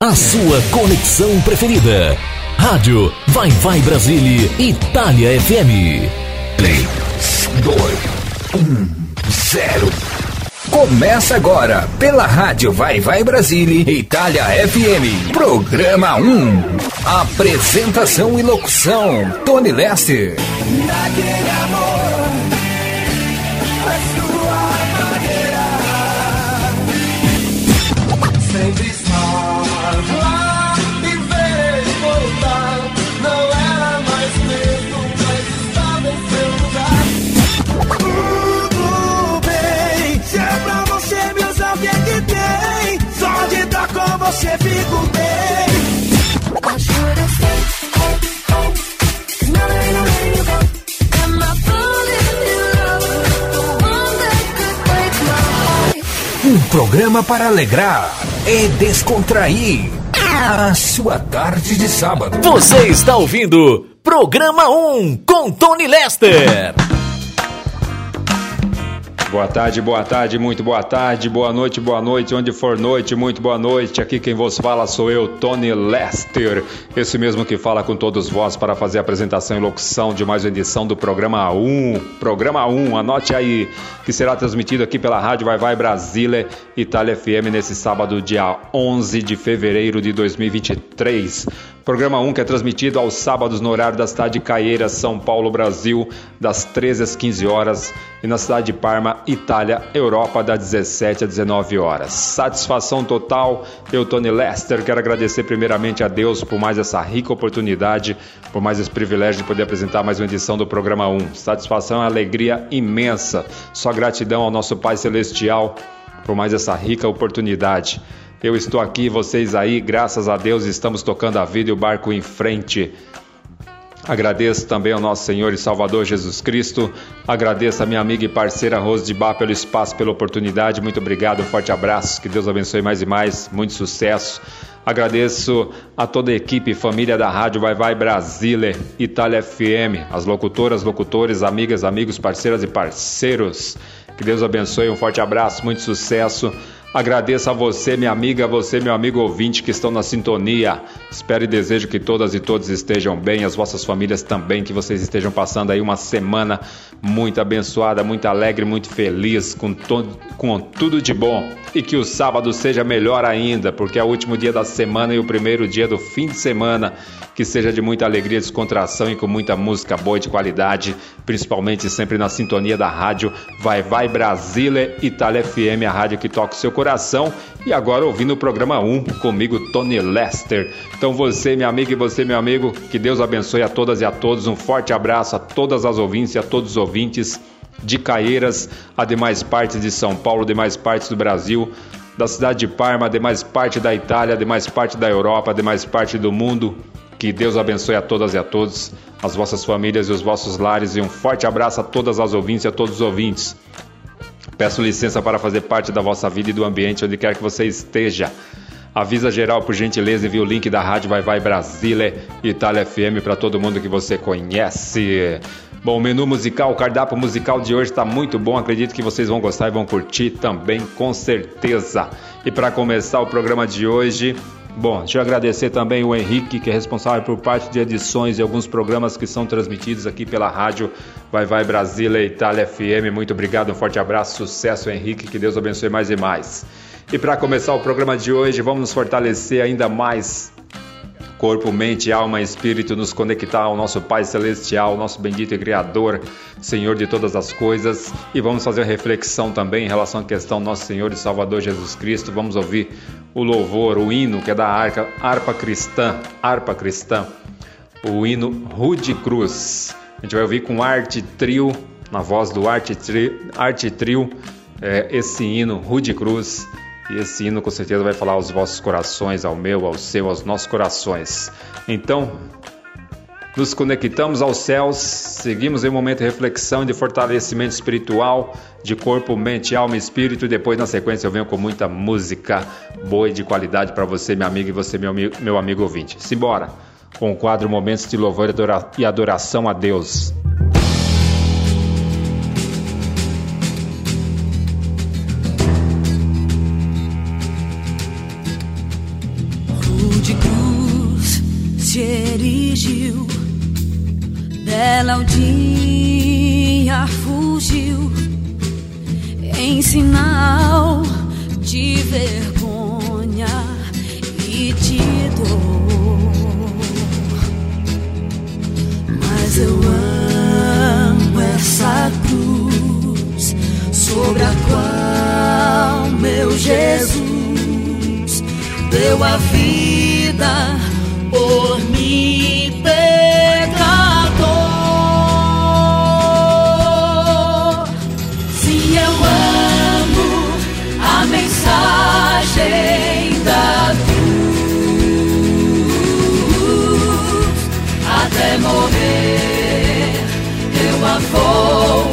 A sua conexão preferida. Rádio Vai Vai Brasília, Itália FM. 3, 2, 1, 0. Começa agora, pela Rádio Vai Vai Brasília, Itália FM. Programa 1. Apresentação e locução: Tony Lester. Naquele amor, você fico bem. Um programa para alegrar e descontrair a sua tarde de sábado. Você está ouvindo Programa 1 com Tony Lester. Boa tarde, boa tarde, muito boa tarde, boa noite, boa noite, onde for noite, muito boa noite. Aqui quem vos fala sou eu, Tony Lester, esse mesmo que fala com todos vós para fazer a apresentação e locução de mais uma edição do programa 1. Programa 1, anote aí, que será transmitido aqui pela Rádio Vai Vai Brasília, Itália FM, nesse sábado, dia 11 de fevereiro de 2023. Programa 1 que é transmitido aos sábados no horário da cidade de Caieiras, São Paulo, Brasil, das 13 às 15 horas e na cidade de Parma, Itália, Europa, das 17 às 19 horas. Satisfação total. Eu, Tony Lester, quero agradecer primeiramente a Deus por mais essa rica oportunidade, por mais esse privilégio de poder apresentar mais uma edição do programa 1. Satisfação e alegria imensa. Só gratidão ao nosso Pai Celestial por mais essa rica oportunidade. Eu estou aqui, vocês aí, graças a Deus estamos tocando a vida e o barco em frente. Agradeço também ao nosso Senhor e Salvador Jesus Cristo. Agradeço a minha amiga e parceira Rose de Bar pelo espaço, pela oportunidade. Muito obrigado, um forte abraço. Que Deus abençoe mais e mais. Muito sucesso. Agradeço a toda a equipe, família da Rádio Vai Vai Brasília, Itália FM, as locutoras, locutores, amigas, amigos, parceiras e parceiros. Que Deus abençoe, um forte abraço, muito sucesso. Agradeço a você, minha amiga, a você, meu amigo ouvinte que estão na sintonia. Espero e desejo que todas e todos estejam bem, as vossas famílias também, que vocês estejam passando aí uma semana muito abençoada, muito alegre, muito feliz, com, com tudo de bom. E que o sábado seja melhor ainda, porque é o último dia da semana e o primeiro dia do fim de semana. Que seja de muita alegria, descontração e com muita música boa e de qualidade, principalmente sempre na sintonia da rádio Vai Vai Brasília, Itália FM, a rádio que toca o seu coração. E agora ouvindo o programa 1 comigo, Tony Lester. Então você, minha amiga, e você, meu amigo, que Deus abençoe a todas e a todos. Um forte abraço a todas as ouvintes e a todos os ouvintes de Caieiras, a demais partes de São Paulo, demais partes do Brasil, da cidade de Parma, demais parte da Itália, demais parte da Europa, demais parte do mundo. Que Deus abençoe a todas e a todos, as vossas famílias e os vossos lares. E um forte abraço a todas as ouvintes e a todos os ouvintes. Peço licença para fazer parte da vossa vida e do ambiente onde quer que você esteja. Avisa geral, por gentileza, envia o link da Rádio Vai Vai Brasília, Itália FM, para todo mundo que você conhece. Bom, o menu musical, o cardápio musical de hoje está muito bom. Acredito que vocês vão gostar e vão curtir também, com certeza. E para começar o programa de hoje, Bom, deixa eu agradecer também o Henrique, que é responsável por parte de edições e alguns programas que são transmitidos aqui pela rádio Vai Vai Brasília Itália FM. Muito obrigado, um forte abraço, sucesso, Henrique, que Deus abençoe mais e mais. E para começar o programa de hoje, vamos nos fortalecer ainda mais corpo, mente, alma e espírito, nos conectar ao nosso Pai Celestial, nosso bendito e Criador, Senhor de todas as coisas. E vamos fazer reflexão também em relação à questão nosso Senhor e Salvador Jesus Cristo. Vamos ouvir o louvor, o hino que é da arca, harpa cristã, harpa cristã, o hino Rude Cruz. A gente vai ouvir com arte trio, na voz do arte trio, arte trio é, esse hino Rude Cruz e esse hino com certeza vai falar aos vossos corações, ao meu, ao seu, aos nossos corações. Então, nos conectamos aos céus, seguimos em um momento de reflexão de fortalecimento espiritual, de corpo, mente, alma e espírito. E depois, na sequência, eu venho com muita música boa e de qualidade para você, minha amiga, e você, meu, meu amigo ouvinte. Simbora! Com o quadro Momentos de Louvor e Adoração a Deus. Dela o dia fugiu, em sinal de vergonha e de dor. Mas eu amo essa cruz sobre a qual meu Jesus deu a vida por mim, mensagem da cruz. Até morrer, eu a vou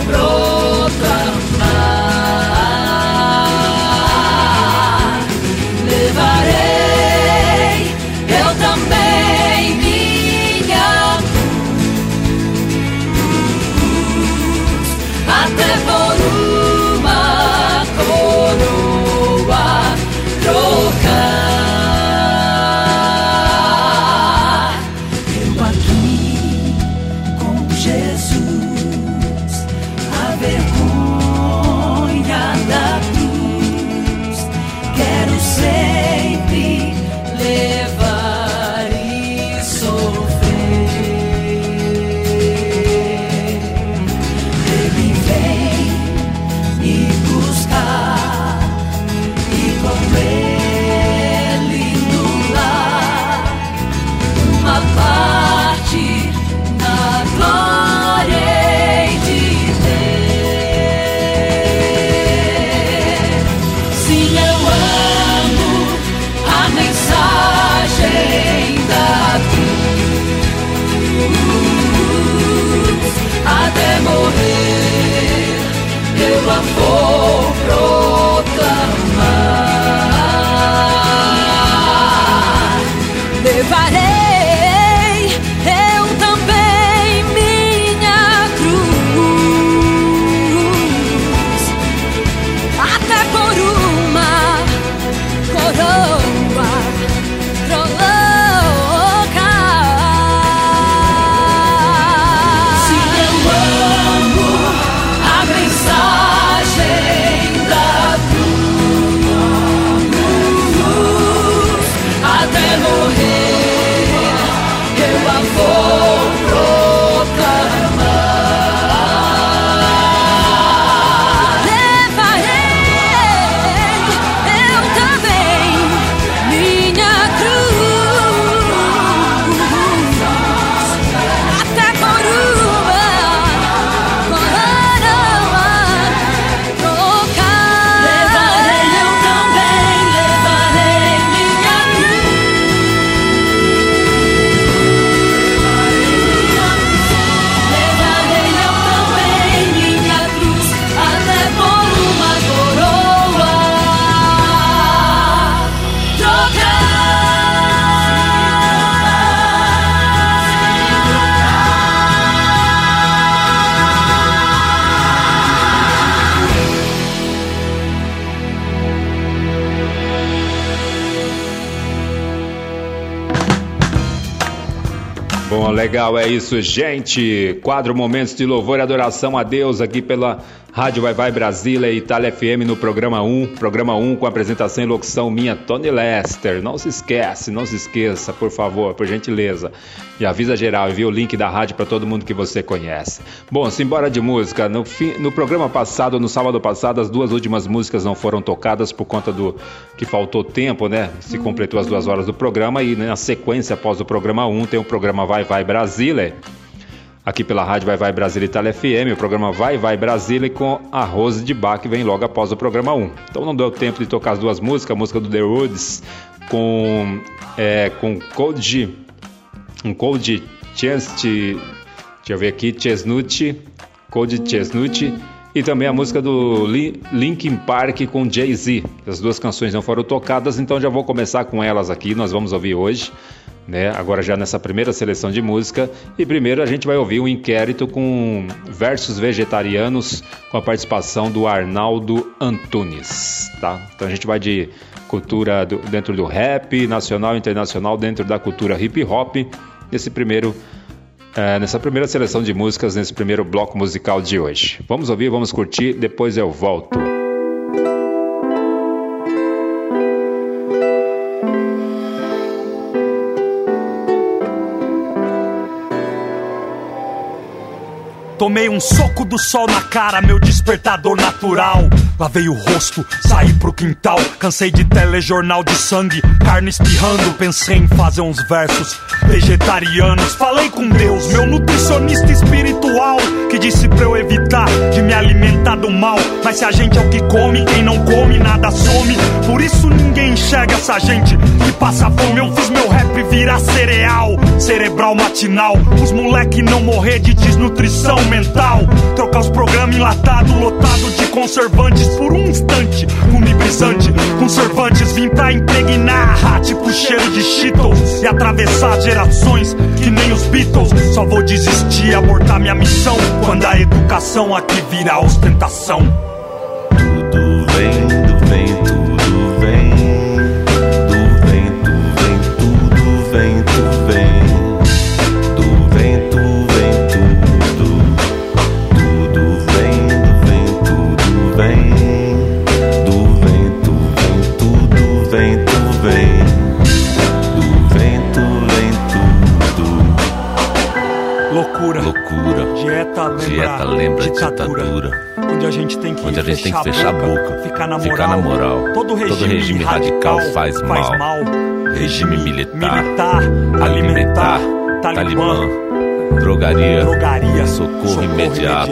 legal, é isso, gente. Quadro Momentos de Louvor e Adoração a Deus aqui pela Rádio Vai Vai Brasília e Itália FM no programa 1. Programa 1 com apresentação e locução minha, Tony Lester. Não se esquece, não se esqueça, por favor, por gentileza. E avisa geral, envia o link da rádio para todo mundo que você conhece. Bom, simbora de música. No, fim, no programa passado, no sábado passado, as duas últimas músicas não foram tocadas por conta do que faltou tempo, né? Se completou as duas horas do programa e na sequência, após o programa 1, tem o programa Vai Vai Brasília aqui pela rádio Vai Vai Brasília Itália FM, o programa Vai Vai Brasília com a Rose de Bach, vem logo após o programa 1. Então não deu tempo de tocar as duas músicas, a música do The Woods com, é, com Cold, um Cold Chest, deixa eu ver aqui, Chesnut, Cold Chesnut, e também a música do Li- Linkin Park com Jay-Z. As duas canções não foram tocadas, então já vou começar com elas aqui, nós vamos ouvir hoje né? Agora já nessa primeira seleção de música e primeiro a gente vai ouvir um inquérito com versos vegetarianos com a participação do Arnaldo Antunes, tá? Então a gente vai de cultura do, dentro do rap, nacional e internacional, dentro da cultura hip hop, nesse primeiro, é, nessa primeira seleção de músicas, nesse primeiro bloco musical de hoje. Vamos ouvir, vamos curtir, depois eu volto. Tomei um soco do sol na cara, meu despertador natural. Lavei o rosto, saí pro quintal. Cansei de telejornal de sangue, carne espirrando. Pensei em fazer uns versos vegetarianos. Falei com Deus, meu nutricionista espiritual, que disse pra eu evitar de me alimentar do mal. Mas se a gente é o que come, quem não come nada some. Por isso ninguém enxerga essa gente que passa fome. Eu fiz meu rap virar cereal, cerebral matinal. Os moleque não morrer de desnutrição mental. Trocar os programas enlatados, lotado de conservantes por um instante. Funibrizante, conservantes vim pra impregnar, tipo cheiro de Cheetos. E atravessar gerações que nem os Beatles. Só vou desistir, abortar minha missão. Quando a educação aqui vira ostentação. Tudo vem do vem, tudo tem que fechar a boca, ficar na moral. ficar na moral. Todo regime, Todo regime radical faz mal. Regime militar, militar. Alimentar, talibã, Drogaria, drogaria, socorro, imediato,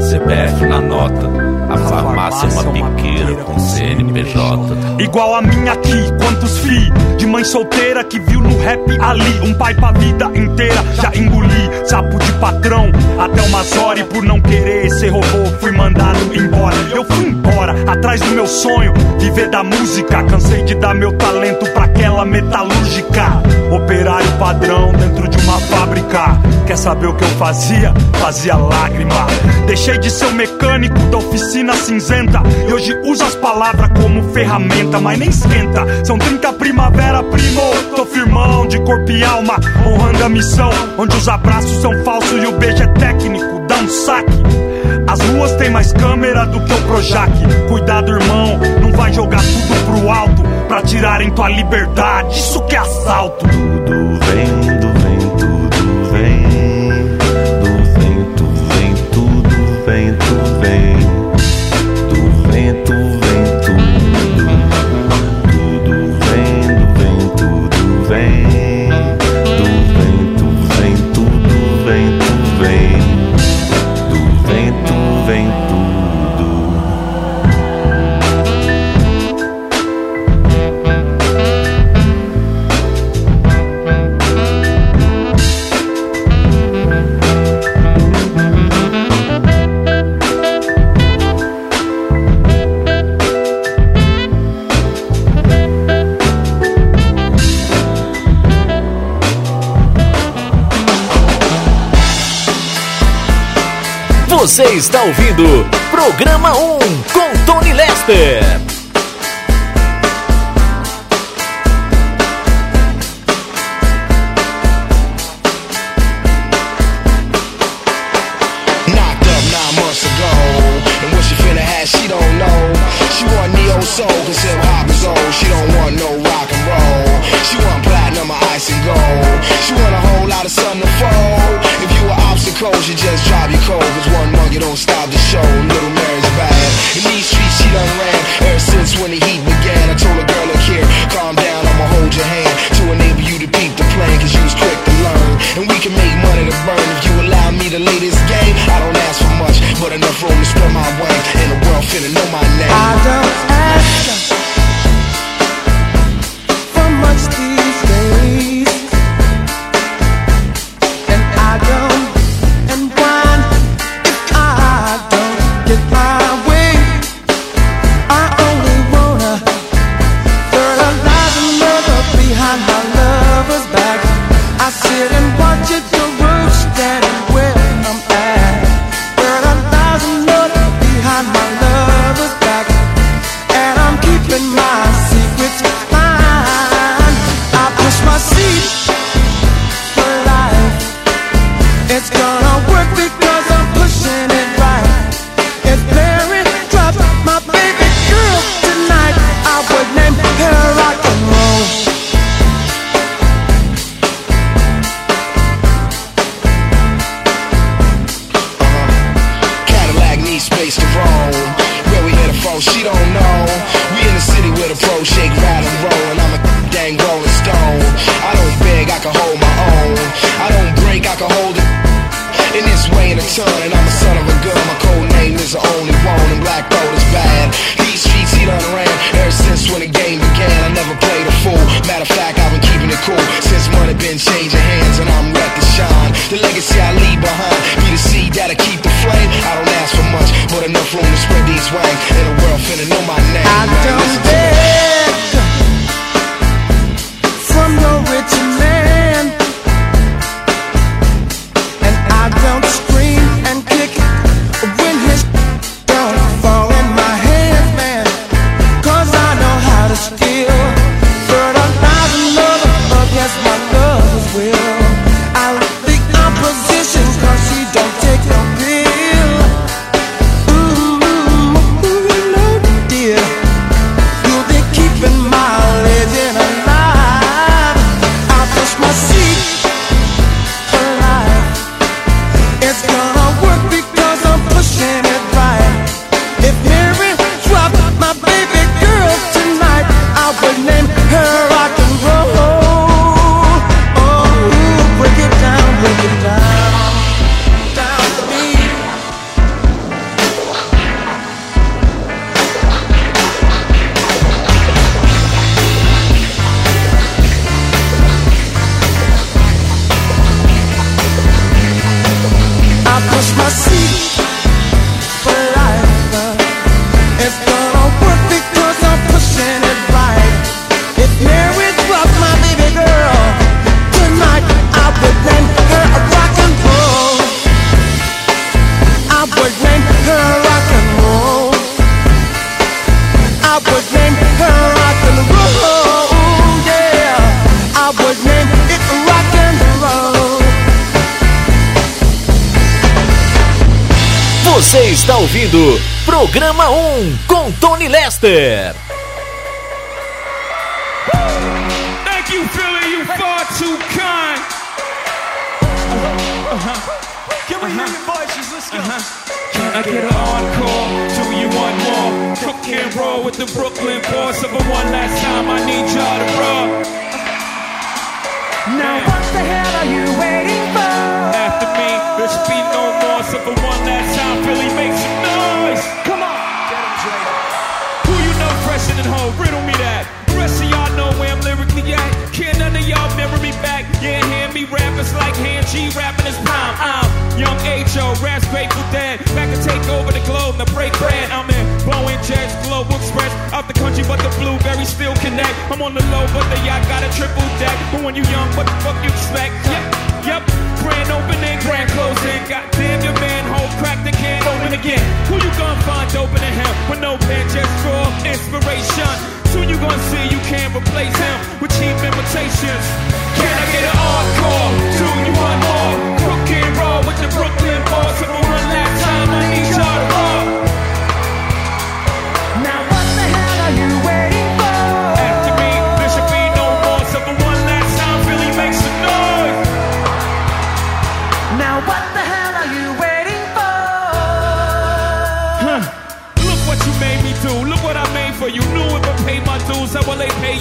CPF na nota, a farmácia é uma biqueira com CNPJ. Igual a minha aqui, quantos fi de mãe solteira que viu no rap ali um pai pra vida inteira. Já engoli sapo de patrão até umas horas e por não querer ser robô fui mandado embora. Eu fui embora atrás do meu sonho, viver da música. Cansei de dar meu talento pra aquela metalúrgica. Operário padrão dentro de uma fábrica. Quer saber o que eu fazia? Fazia lágrima. Deixei de ser o mecânico da oficina cinzenta. E hoje uso as palavras como ferramenta, mas nem esquenta. São 30 primavera, primo. Tô firmão de corpo e alma, honrando a missão. Onde os abraços são falsos e o beijo é técnico. Dá um saque. As ruas tem mais câmera do que o Projac. Cuidado, irmão, não vai jogar tudo pro alto pra tirarem tua liberdade. Isso que é assalto. Tudo vem, do vem, tudo vem. Do vento vem, tudo vem, tu vem. Você está ouvindo Programa 1 com Tony Lester.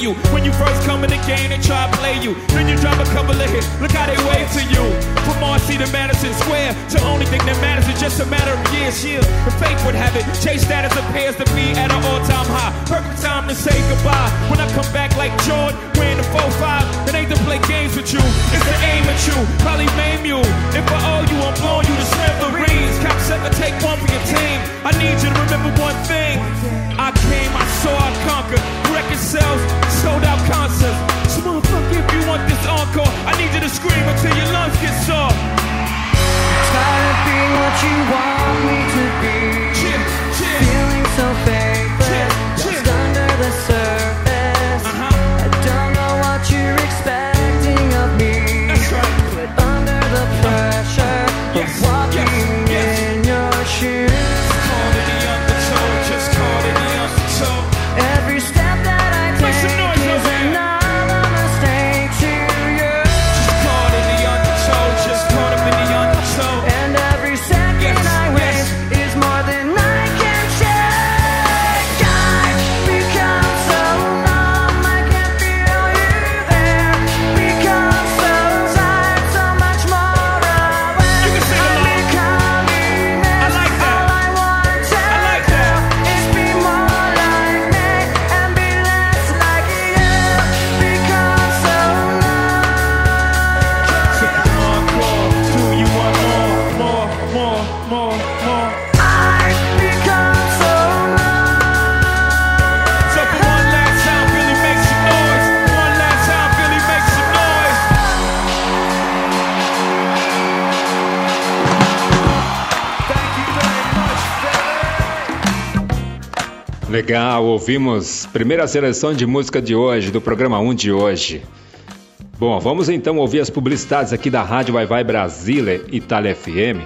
you. When you first come in the game, they try to play you. Then you drop a couple of hits, look how they wave to you. From Marcy to Madison Square, the only thing that matters is just a matter of years. Yeah, the fate would have it. Chase status appears to be at an all time high. Perfect time to say goodbye. When I come back like Jordan, wearing the 4 5, it ain't to play games with you. It's to aim at you, probably maim you. If I owe you, I'm blowing you to smithereens. Cops ever take one for your team. I need you to remember one thing. I came, I saw, I conquered. Record sales, sold out concerts. So motherfucker, if you want this encore, I need you to scream until your lungs get sore. Tired of being what you want me to be. Chip, chip. Feeling so fake, but chip, just under the surface. Legal, ouvimos primeira seleção de música de hoje, do programa 1 de hoje. Bom, vamos então ouvir as publicidades aqui da Rádio Vai Vai Brasília, Itália FM.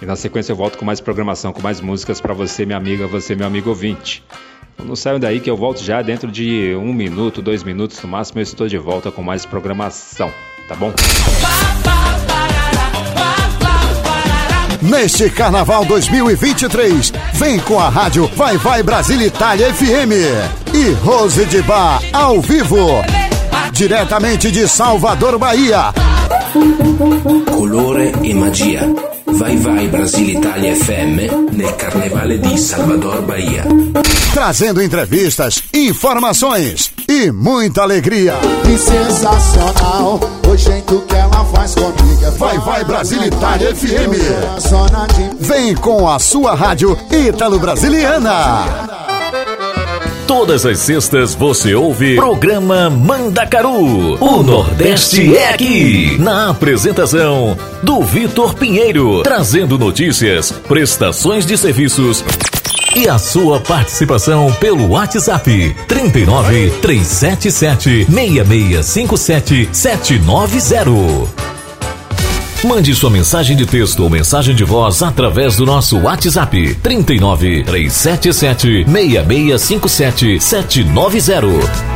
E na sequência eu volto com mais programação, com mais músicas para você, minha amiga, você, meu amigo ouvinte. Então não saiam daí que eu volto já dentro de um minuto, dois minutos no máximo, eu estou de volta com mais programação, tá bom? Neste Carnaval 2023, vem com a rádio Vai Vai Brasília Itália FM e Rose de Bar ao vivo, diretamente de Salvador, Bahia. Colore e magia. Vai Vai Brasília Itália FM nel Carnevale di Salvador, Bahia. Trazendo entrevistas, informações e muita alegria. Que sensacional, o jeito que ela faz comigo. é Vai Vai Brasília Itália FM. De Vem com a sua rádio Ítalo Brasiliana. Todas as sextas você ouve programa Mandacaru. O Nordeste é aqui. Na apresentação do Vitor Pinheiro, trazendo notícias, prestações de serviços e a sua participação pelo WhatsApp 39 377 6657 790. Mande sua mensagem de texto ou mensagem de voz através do nosso WhatsApp 39 377 6657 790.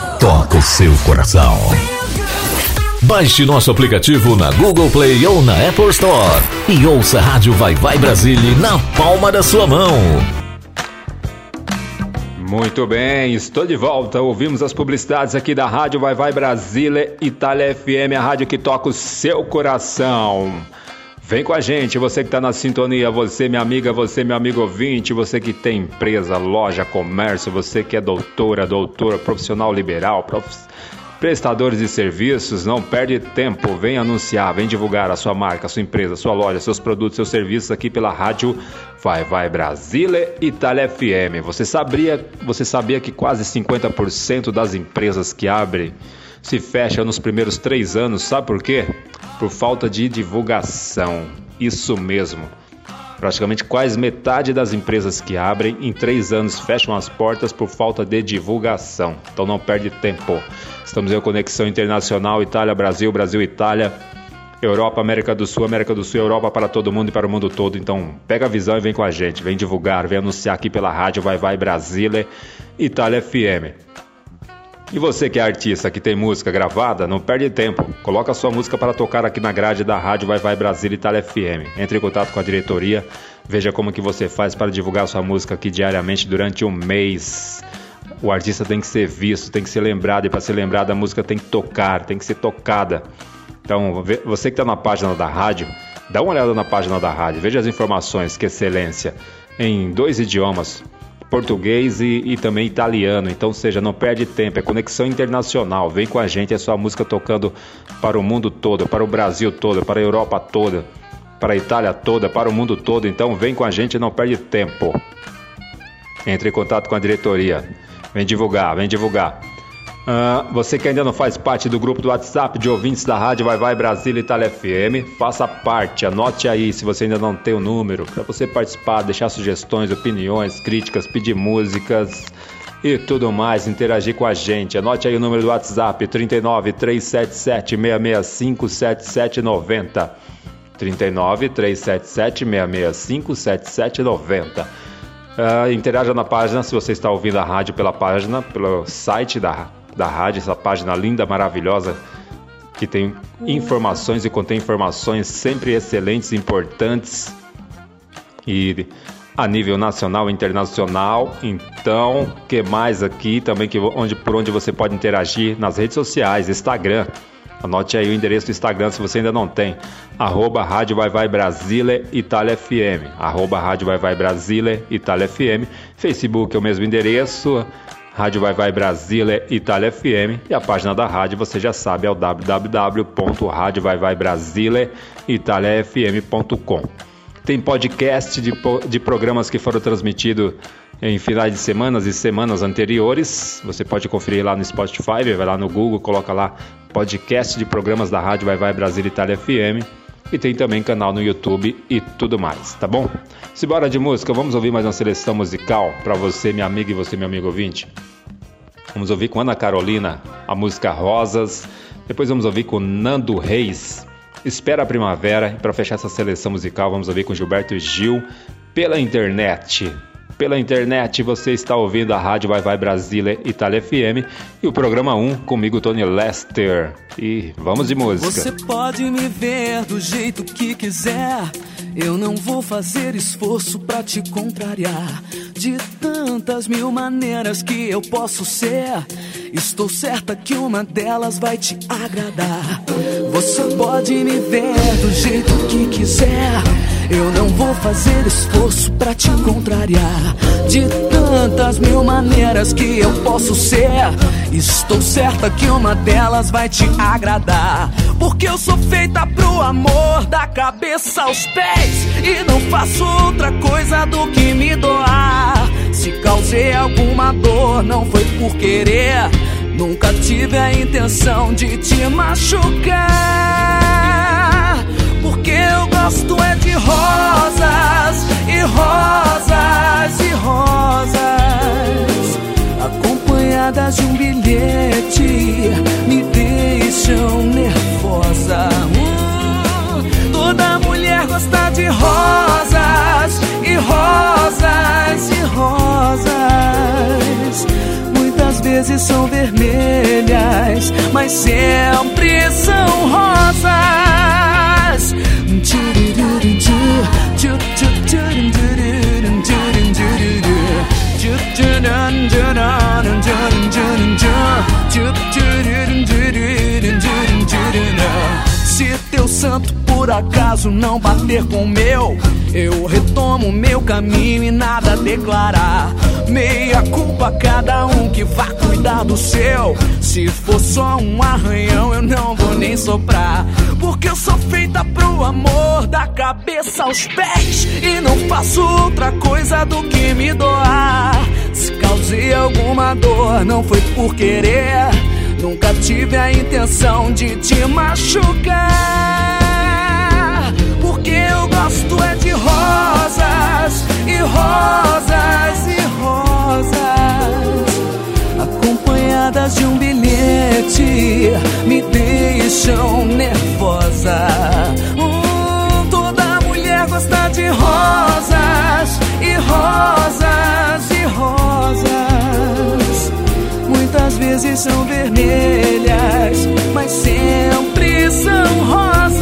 toca o seu coração. Baixe nosso aplicativo na Google Play ou na Apple Store e ouça a Rádio Vai Vai Brasília na palma da sua mão. Muito bem, estou de volta. Ouvimos as publicidades aqui da Rádio Vai Vai Brasília, Itália FM, a rádio que toca o seu coração. Vem com a gente, você que está na sintonia, você minha amiga, você meu amigo ouvinte, você que tem empresa, loja, comércio, você que é doutora, doutora, profissional liberal, prof... prestadores de serviços, não perde tempo, vem anunciar, vem divulgar a sua marca, a sua empresa, a sua loja, seus produtos, seus serviços aqui pela rádio Vai Vai Brasília Itália FM. Você sabia, você sabia que quase 50% das empresas que abrem se fecham nos primeiros três anos, sabe por quê? Por falta de divulgação. Isso mesmo. Praticamente quase metade das empresas que abrem em três anos fecham as portas por falta de divulgação. Então não perde tempo. Estamos em Conexão Internacional Itália, Brasil, Brasil, Itália. Europa, América do Sul, América do Sul, Europa para todo mundo e para o mundo todo. Então, pega a visão e vem com a gente, vem divulgar, vem anunciar aqui pela rádio Vai Vai Brasília, Itália FM. E você que é artista, que tem música gravada, não perde tempo. Coloca sua música para tocar aqui na grade da rádio Vai Vai Brasília Itália FM. Entre em contato com a diretoria, veja como que você faz para divulgar sua música aqui diariamente durante um mês. O artista tem que ser visto, tem que ser lembrado, e para ser lembrado a música tem que tocar, tem que ser tocada. Então, você que está na página da rádio, dá uma olhada na página da rádio, veja as informações, que excelência, em dois idiomas, português e, e, também italiano. Então, seja, não perde tempo, é conexão internacional. Vem com a gente, é sua música tocando para o mundo todo, para o Brasil todo, para a Europa toda, para a Itália toda, para o mundo todo. Então, vem com a gente, não perde tempo. Entre em contato com a diretoria. Vem divulgar, vem divulgar. Uh, você que ainda não faz parte do grupo do WhatsApp de ouvintes da Rádio Vai Vai Brasília Itália FM, faça parte, anote aí se você ainda não tem o número, para você participar, deixar sugestões, opiniões, críticas, pedir músicas e tudo mais, interagir com a gente. Anote aí o número do WhatsApp, 39 377 665 7790. 39 377 665 7790. Uh, interaja na página se você está ouvindo a rádio pela página, pelo site da, da rádio, essa página linda, maravilhosa, que tem informações e contém informações sempre excelentes, importantes e a nível nacional e internacional. Então, que mais aqui também que onde por onde você pode interagir nas redes sociais, Instagram, Anote aí o endereço do Instagram se você ainda não tem. Arroba Rádio Vai Vai Brasília Itália FM. Arroba Rádio Vai Vai Brasília Itália FM. Facebook é o mesmo endereço. Rádio Vai Vai Brasília Itália FM. E a página da rádio você já sabe é o www.radiovaivaibrasilia.italiafm.com. Tem podcast de, de programas que foram transmitidos em finais de semanas e semanas anteriores. Você pode conferir lá no Spotify, vai lá no Google, coloca lá podcast de programas da Rádio Vai Vai Brasília Itália FM. E tem também canal no YouTube e tudo mais, tá bom? Se bora de música, vamos ouvir mais uma seleção musical para você, minha amiga, e você, meu amigo ouvinte. Vamos ouvir com Ana Carolina a música Rosas. Depois vamos ouvir com Nando Reis, Espera a Primavera. E para fechar essa seleção musical, vamos ouvir com Gilberto Gil pela internet. Pela internet você está ouvindo a Rádio Vai Vai Brasília Itália FM e o programa 1 comigo, Tony Lester. E vamos de música. Você pode me ver do jeito que quiser. Eu não vou fazer esforço pra te contrariar. De tantas mil maneiras que eu posso ser, estou certa que uma delas vai te agradar. Você pode me ver do jeito que quiser. Eu não vou fazer esforço pra te contrariar. De tantas mil maneiras que eu posso ser, estou certa que uma delas vai te agradar. Porque eu sou feita pro amor, da cabeça aos pés. E não faço outra coisa do que me doar. Se causei alguma dor, não foi por querer. Nunca tive a intenção de te machucar. Porque eu gosto é de rosas e rosas e rosas acompanhadas de um bilhete me deixam nervosa. Hum, toda mulher gosta de rosas e rosas e rosas. Vezes são vermelhas, mas sempre são rosas. Teu santo por acaso não bater com o meu, eu retomo meu caminho e nada declarar. Meia culpa a cada um que vá cuidar do seu. Se for só um arranhão, eu não vou nem soprar. Porque eu sou feita pro amor, da cabeça aos pés. E não faço outra coisa do que me doar. Se causei alguma dor, não foi por querer. Nunca tive a intenção de te machucar. Porque eu gosto é de rosas e rosas e rosas. Acompanhadas de um bilhete, me deixam nervosa. Hum, toda mulher gosta de rosas e rosas e rosas. Vezes são vermelhas, mas sempre são rosas.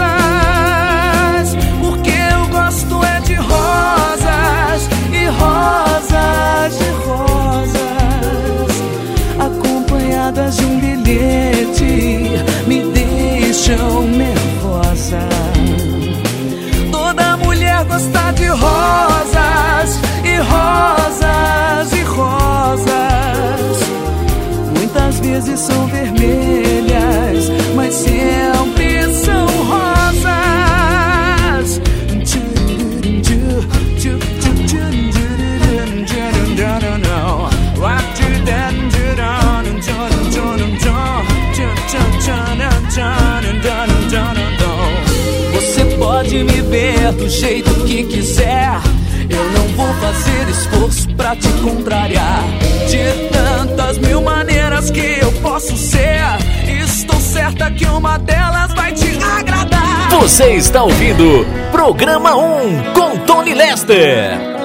Porque eu gosto é de rosas e rosas e rosas. Acompanhadas de um bilhete, me deixam nervosa. Toda mulher gosta de rosas vezes são vermelhas, mas sempre são rosas. Você pode me ver do jeito que quiser. Eu não vou fazer esforço pra te contrariar. De tantas mil maneiras que eu posso ser, estou certa que uma delas vai te agradar. Você está ouvindo Programa 1 com Tony Lester.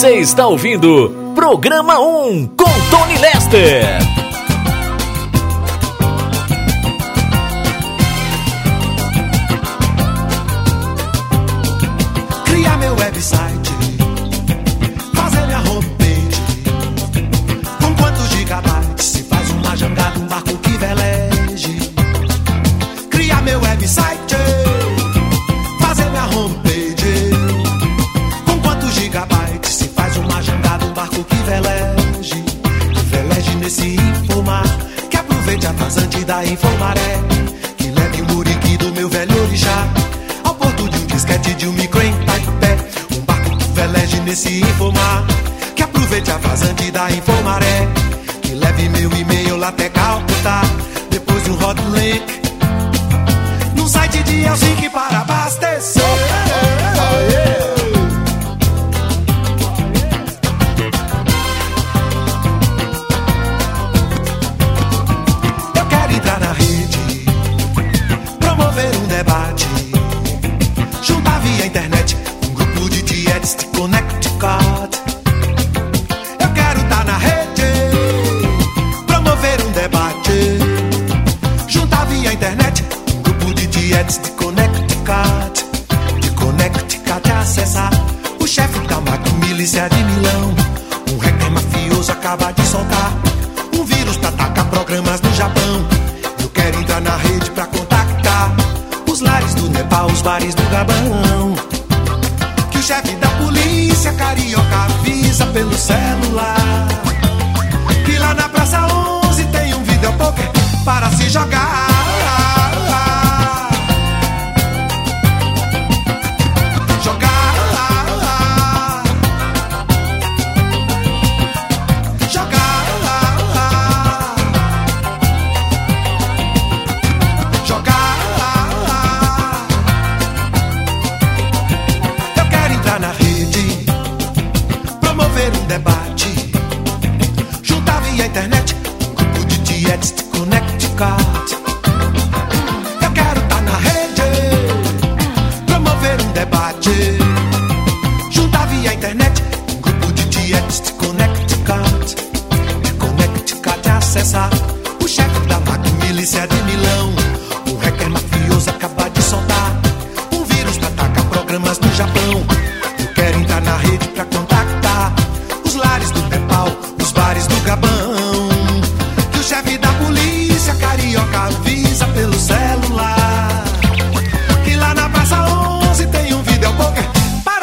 Você está ouvindo Programa 1 com Tony Lester.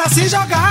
Se jogar.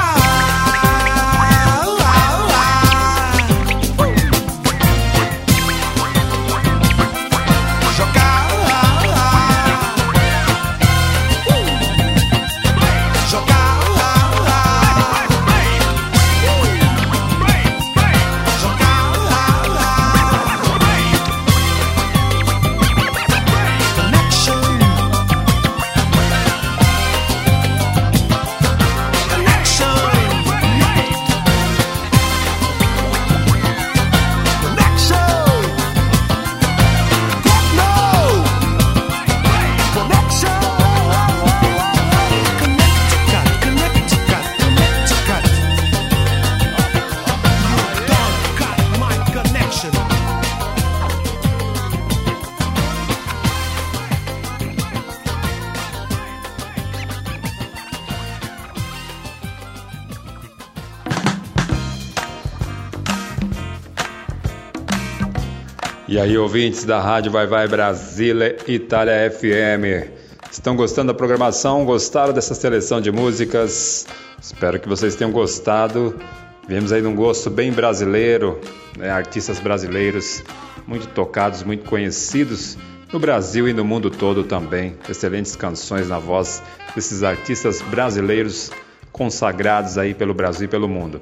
E aí, ouvintes da Rádio Vai Vai Brasília Itália FM. Estão gostando da programação? Gostaram dessa seleção de músicas? Espero que vocês tenham gostado. Viemos aí num gosto bem brasileiro, né? artistas brasileiros muito tocados, muito conhecidos no Brasil e no mundo todo também. Excelentes canções na voz desses artistas brasileiros consagrados aí pelo Brasil e pelo mundo.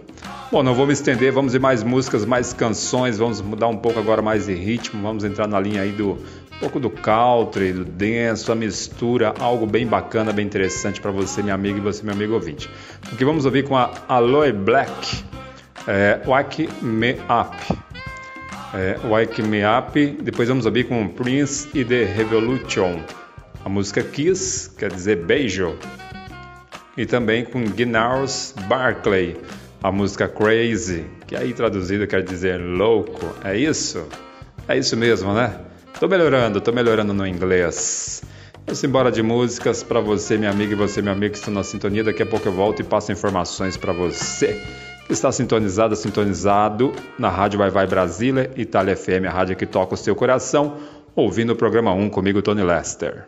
Bom, não vou me estender, vamos ver mais músicas, mais canções, vamos mudar um pouco agora mais de ritmo, vamos entrar na linha aí do um pouco do country, do dance, a mistura, algo bem bacana, bem interessante para você, minha amiga, e você, meu amigo ouvinte. O que vamos ouvir com a Aloe Black, é, Wake Me Up. É, Wake Me Up, depois vamos ouvir com Prince e The Revolution. A música Kiss, quer dizer beijo. E também com Gnars Barclay, a música Crazy, que aí traduzido quer dizer louco. É isso? É isso mesmo, né? Tô melhorando, tô melhorando no inglês. Vamos embora de músicas para você, minha amiga, e você, meu amigo, que estão na sintonia. Daqui a pouco eu volto e passo informações para você que está sintonizado, sintonizado na Rádio Vai Vai Brasília, Itália FM, a rádio que toca o seu coração, ouvindo o programa 1 comigo, Tony Lester.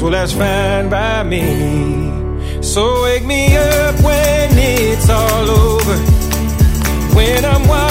well, that's fine by me. So wake me up when it's all over. When I'm wild.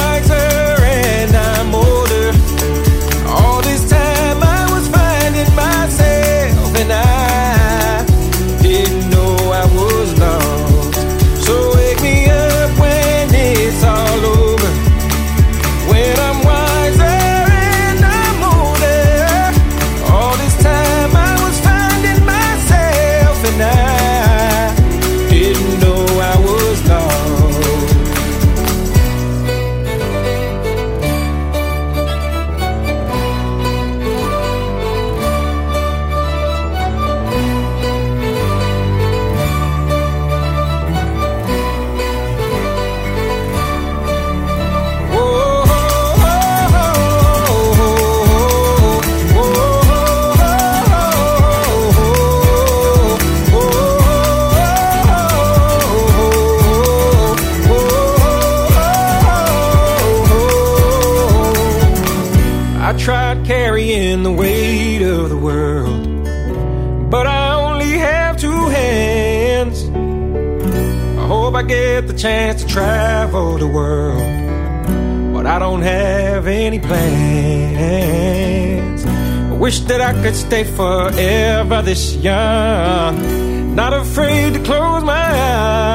stay forever this young. Not afraid to close my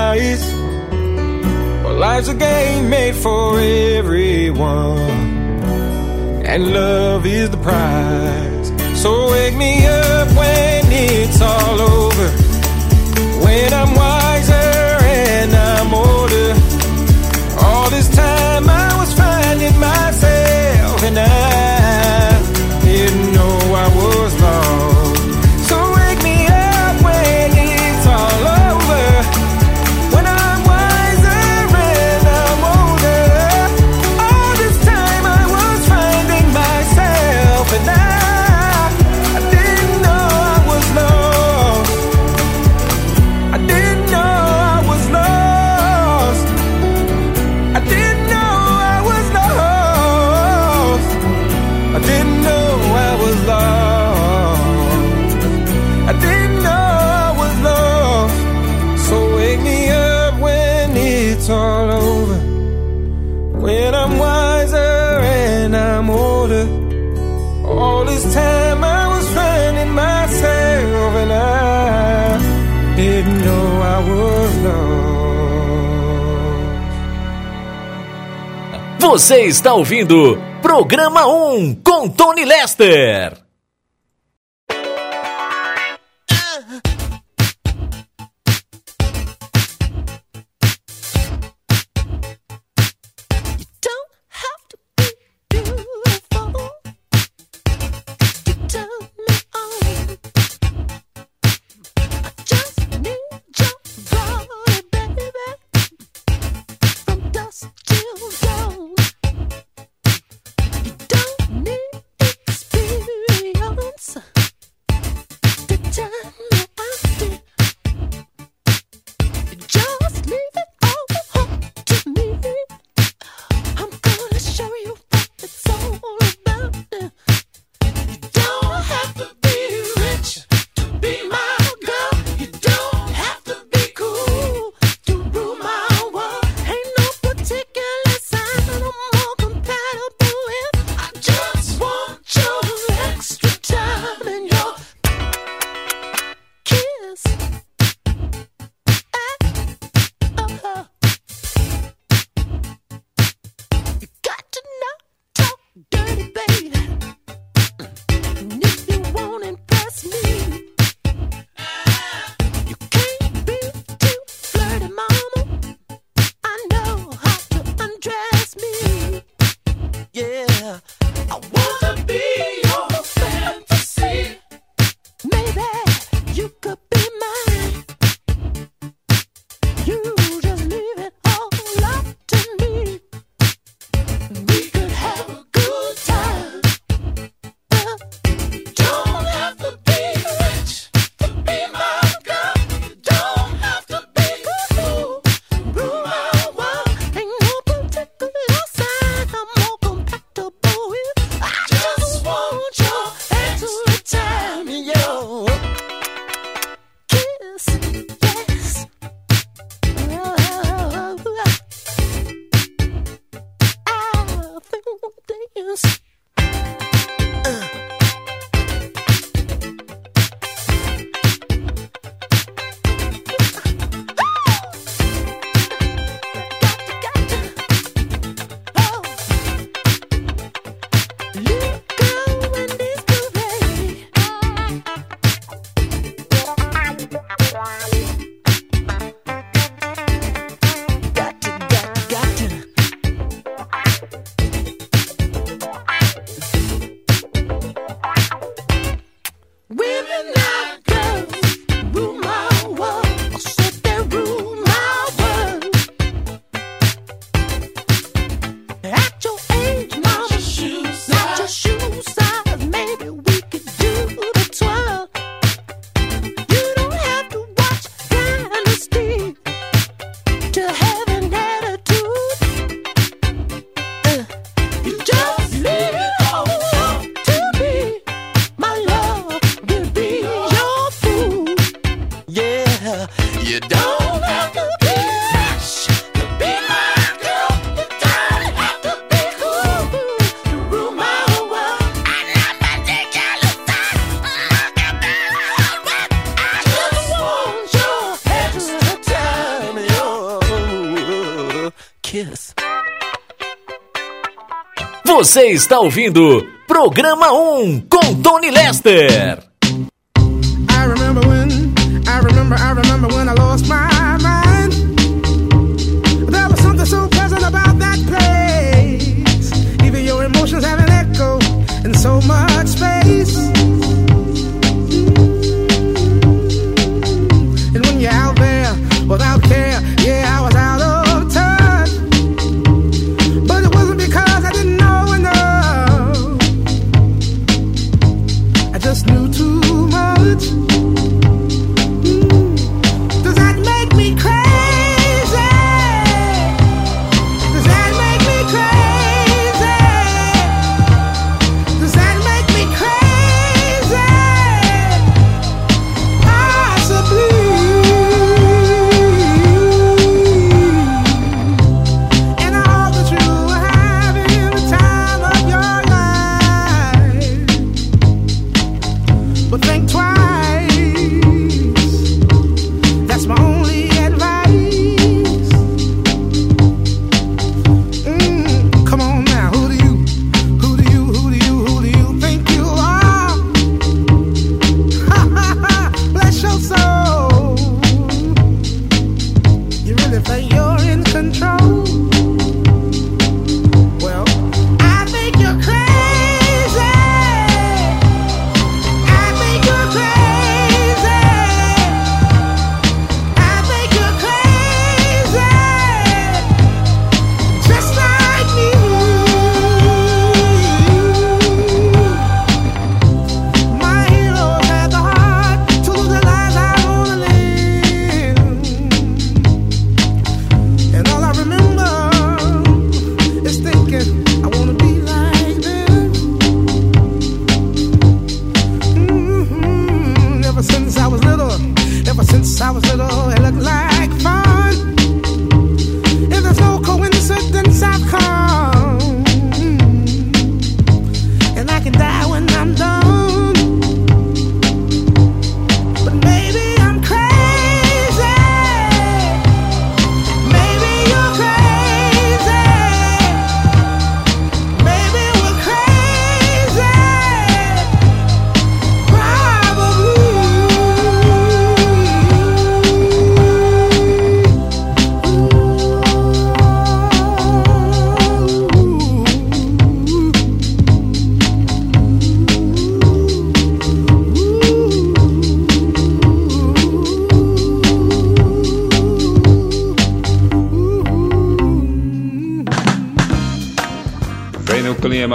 eyes. Well, life's a game made for everyone, and love is the prize. Você está ouvindo Programa 1 com Tony Lester. Você está ouvindo Programa 1 com Tony Lester.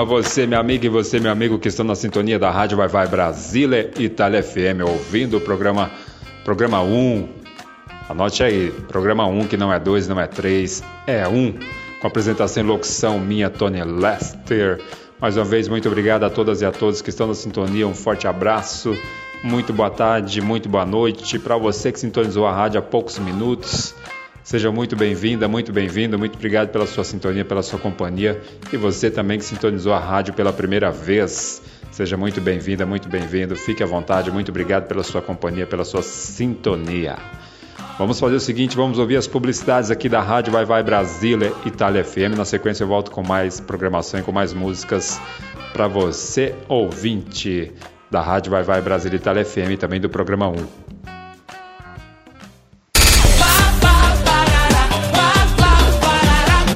Você, minha amiga, e você, meu amigo, que estão na sintonia da Rádio Vai Vai Brasília Itália FM, ouvindo o programa, programa 1. Anote aí, programa 1, que não é 2, não é 3, é 1. Com apresentação e locução minha, Tony Lester. Mais uma vez, muito obrigado a todas e a todos que estão na sintonia. Um forte abraço. Muito boa tarde, muito boa noite. Para você que sintonizou a rádio há poucos minutos. Seja muito bem-vinda, muito bem-vindo, muito obrigado pela sua sintonia, pela sua companhia e você também que sintonizou a rádio pela primeira vez. Seja muito bem-vinda, muito bem-vindo, fique à vontade, muito obrigado pela sua companhia, pela sua sintonia. Vamos fazer o seguinte, vamos ouvir as publicidades aqui da Rádio Vai Vai Brasília Itália FM. Na sequência eu volto com mais programação e com mais músicas para você, ouvinte da Rádio Vai Vai Brasília Itália FM e também do programa 1.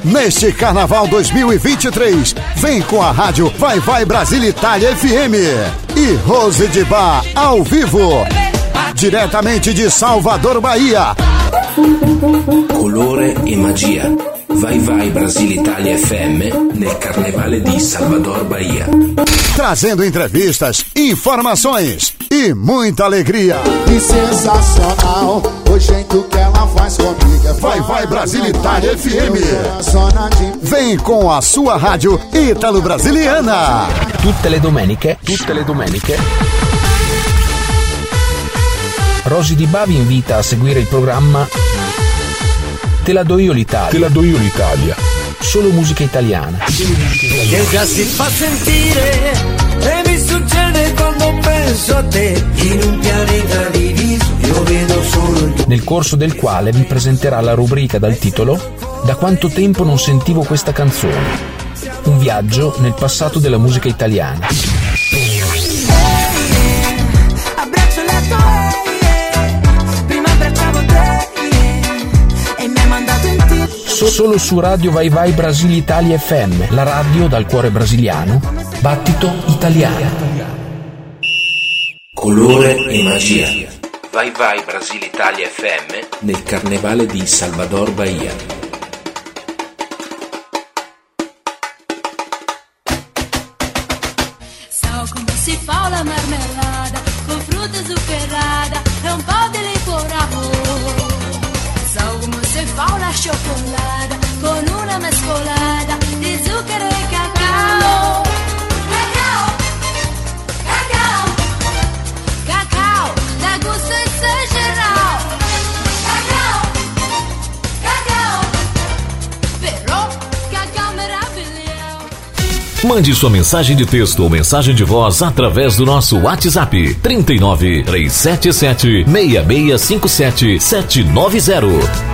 Neste Carnaval 2023, vem com a rádio Vai Vai Brasília Itália FM e Rose de Bar ao vivo, diretamente de Salvador, Bahia. Colore e magia. Vai vai Brasil Italia FM nel Carnevale di Salvador Bahia. Trazendo entrevistas, informações e muita alegria. Que sensacional, o jeito que ela faz comigo é Vai Vai Brasília Itália FM. De Vem com a sua rádio Ítalo Brasiliana. Tutte le domeniche, tutte le domeniche. Rosy Di Ba vi invita a seguire il programma Te la do io l'Italia. Te la do io l'Italia. Solo musica italiana. Che già si fa sentire e mi succede quando penso a te in un pianeta diviso io vedo solo il tuo Nel corso del quale vi presenterà la rubrica dal titolo Da quanto tempo non sentivo questa canzone. Un viaggio nel passato della musica italiana. Solo su Radio Vai Vai Brasile Italia FM, la radio dal cuore brasiliano, battito italiano. Colore e magia. Vai vai Brasile Italia FM nel carnevale di Salvador Bahia. Sal como se fala marmelada, com fruta zuccherada, é um pau de licorado. Sal como se fala chocolada, Mande sua mensagem de texto ou mensagem de voz através do nosso WhatsApp 39 377 6657 790.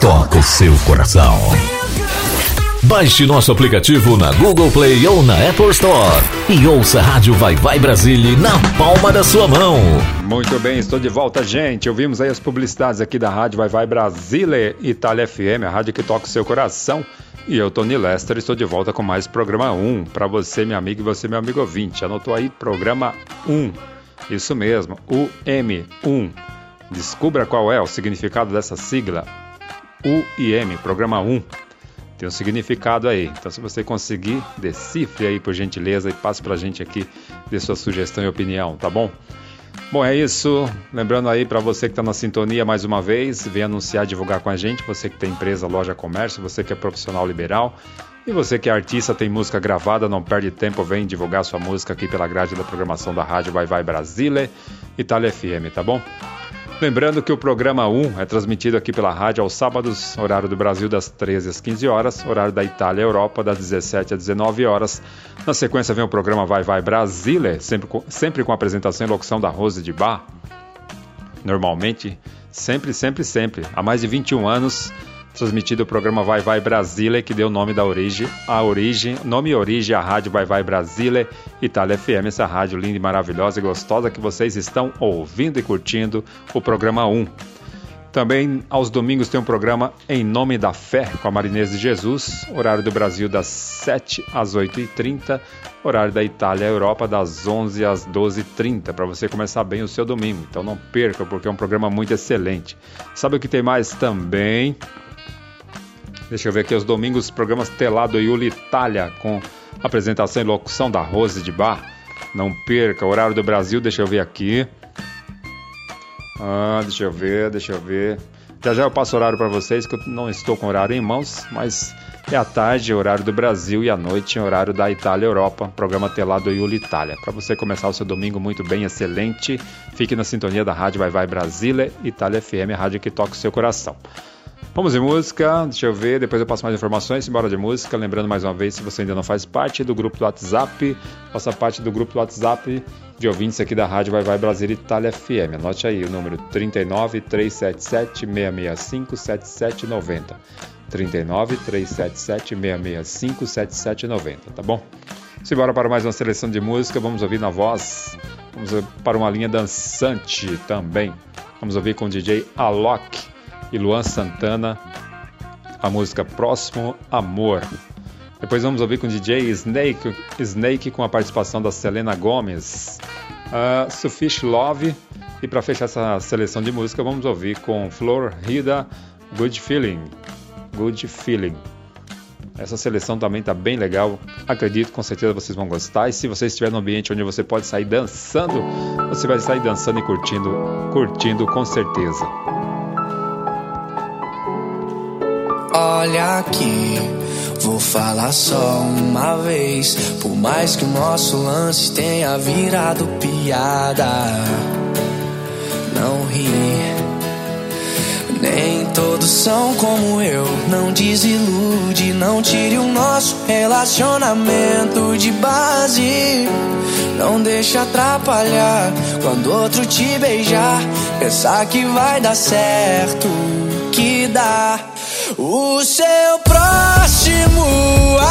toca o seu coração. Baixe nosso aplicativo na Google Play ou na Apple Store e ouça a Rádio Vai Vai Brasília na palma da sua mão. Muito bem, estou de volta, gente. Ouvimos aí as publicidades aqui da Rádio Vai Vai Brasília Itália FM, a rádio que toca o seu coração. E eu, Tony Lester, estou de volta com mais programa 1 para você, minha amiga, e você, meu amigo ouvinte. Anotou aí programa 1. Isso mesmo, UM1. Descubra qual é o significado dessa sigla. UIM, programa 1. Tem um significado aí. Então, se você conseguir, decifre aí por gentileza e passe pra gente aqui de sua sugestão e opinião, tá bom? Bom, é isso. Lembrando aí para você que está na sintonia mais uma vez, vem anunciar, divulgar com a gente. Você que tem empresa, loja, comércio, você que é profissional liberal e você que é artista, tem música gravada, não perde tempo, vem divulgar sua música aqui pela grade da programação da rádio Vai Vai Brasília, Itália FM, tá bom? Lembrando que o programa 1 é transmitido aqui pela rádio aos sábados, horário do Brasil das 13 às 15 horas, horário da Itália e Europa das 17 às 19 horas. Na sequência vem o programa Vai Vai Brasília, sempre com, sempre com apresentação e locução da Rose de Bar. Normalmente, sempre, sempre, sempre, há mais de 21 anos, transmitido o programa Vai Vai Brasília, que deu o nome da origem, a origem, nome e origem à rádio Vai Vai Brasília, Itália FM, essa rádio linda e maravilhosa e gostosa que vocês estão ouvindo e curtindo o programa 1. Também aos domingos tem um programa Em Nome da Fé com a Marinês de Jesus, horário do Brasil das 7 às 8h30, horário da Itália e Europa das 11 às 12h30, para você começar bem o seu domingo. Então não perca, porque é um programa muito excelente. Sabe o que tem mais também? Deixa eu ver aqui os domingos, programas Telado e Uli Itália com apresentação e locução da Rose de Bar. Não perca, horário do Brasil, deixa eu ver aqui. Ah, deixa eu ver, deixa eu ver. Já já eu passo horário para vocês, que eu não estou com horário em mãos, mas é à tarde, horário do Brasil, e à noite, horário da Itália Europa, programa Telado Iuli Itália. Para você começar o seu domingo muito bem, excelente, fique na sintonia da Rádio Vai Vai Brasília, Itália FM, a rádio que toca o seu coração. Vamos de música, deixa eu ver, depois eu passo mais informações, embora de música. Lembrando mais uma vez, se você ainda não faz parte do grupo do WhatsApp, faça parte do grupo do WhatsApp de ouvintes aqui da Rádio Vai Vai Brasília Itália FM. Anote aí o número 39 377 665 7790. 39 377 665 7790, tá bom? Simbora para mais uma seleção de música, vamos ouvir na voz, vamos para uma linha dançante também. Vamos ouvir com o DJ Alok e Luan Santana a música Próximo Amor. Depois vamos ouvir com o DJ Snake, Snake com a participação da Selena Gomes, uh, Suffish Love. E para fechar essa seleção de música, vamos ouvir com Flor Rida Good Feeling. Good Feeling. Essa seleção também tá bem legal. Acredito, com certeza vocês vão gostar. E se você estiver num ambiente onde você pode sair dançando, você vai sair dançando e curtindo, curtindo com certeza. Olha aqui, Vou falar só uma vez. Por mais que o nosso lance tenha virado piada. Não ri. Nem todos são como eu. Não desilude, não tire o nosso relacionamento de base. Não deixa atrapalhar quando outro te beijar. Pensar que vai dar certo, que dá. O seu próximo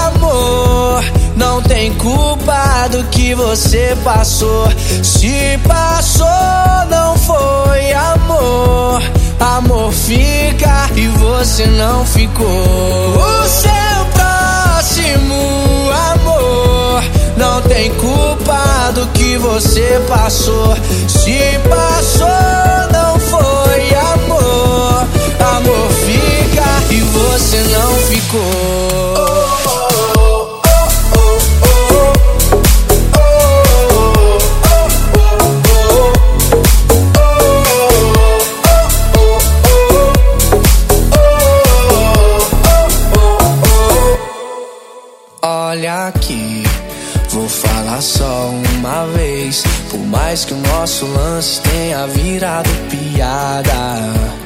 amor não tem culpa do que você passou. Se passou, não foi amor. Amor fica e você não ficou. O seu próximo amor não tem culpa do que você passou. Se passou, não foi amor. Amor você não ficou. Olha aqui, vou falar só uma vez. Por mais que o nosso lance tenha virado piada,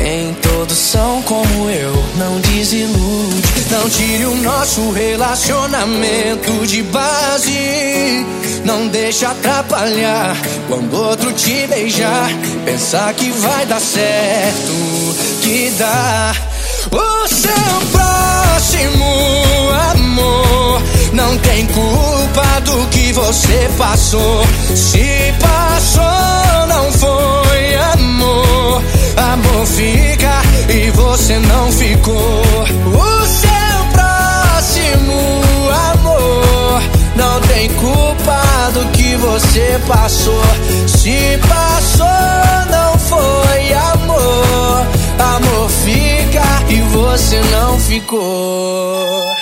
Nem todos são como eu, não desilude. Não tire o nosso relacionamento de base. Não deixa atrapalhar quando outro te beijar. Pensar que vai dar certo, que dá. O seu próximo amor não tem culpa do que você passou. Se passou, não foi amor. Amor fica e você não ficou. O seu próximo amor não tem culpa do que você passou. Se passou, não foi amor. Amor fica e você não ficou.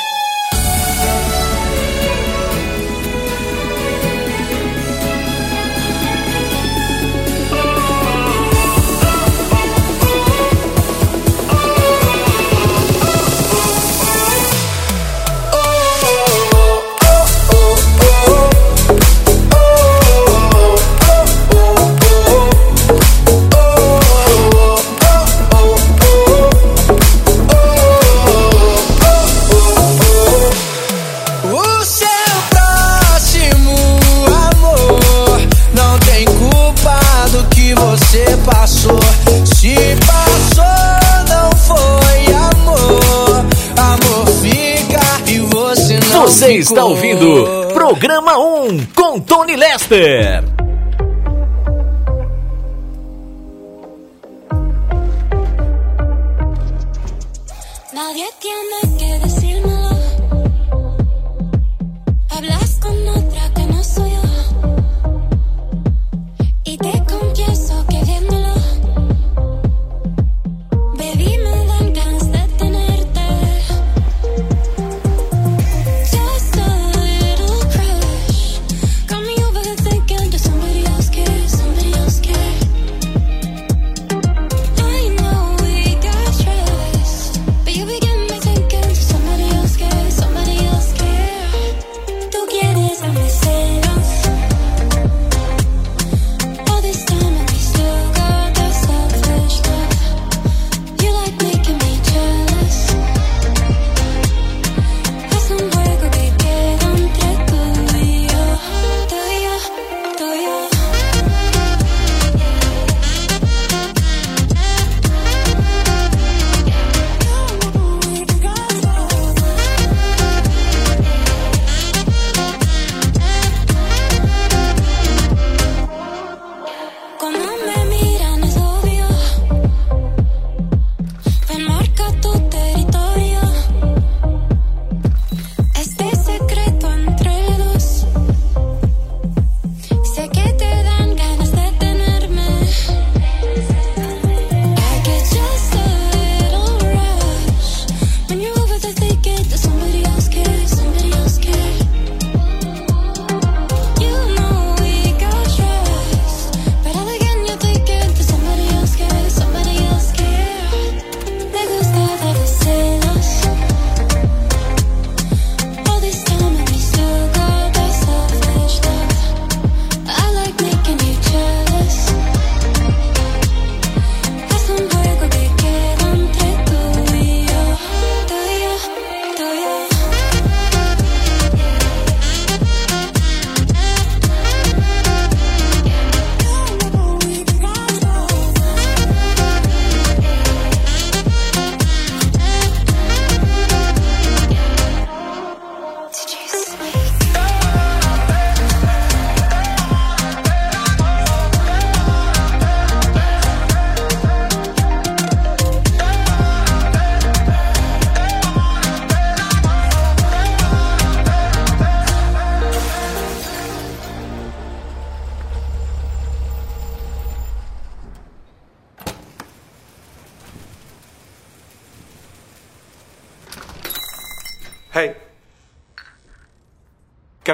Está ouvindo Programa 1 com Tony Lester.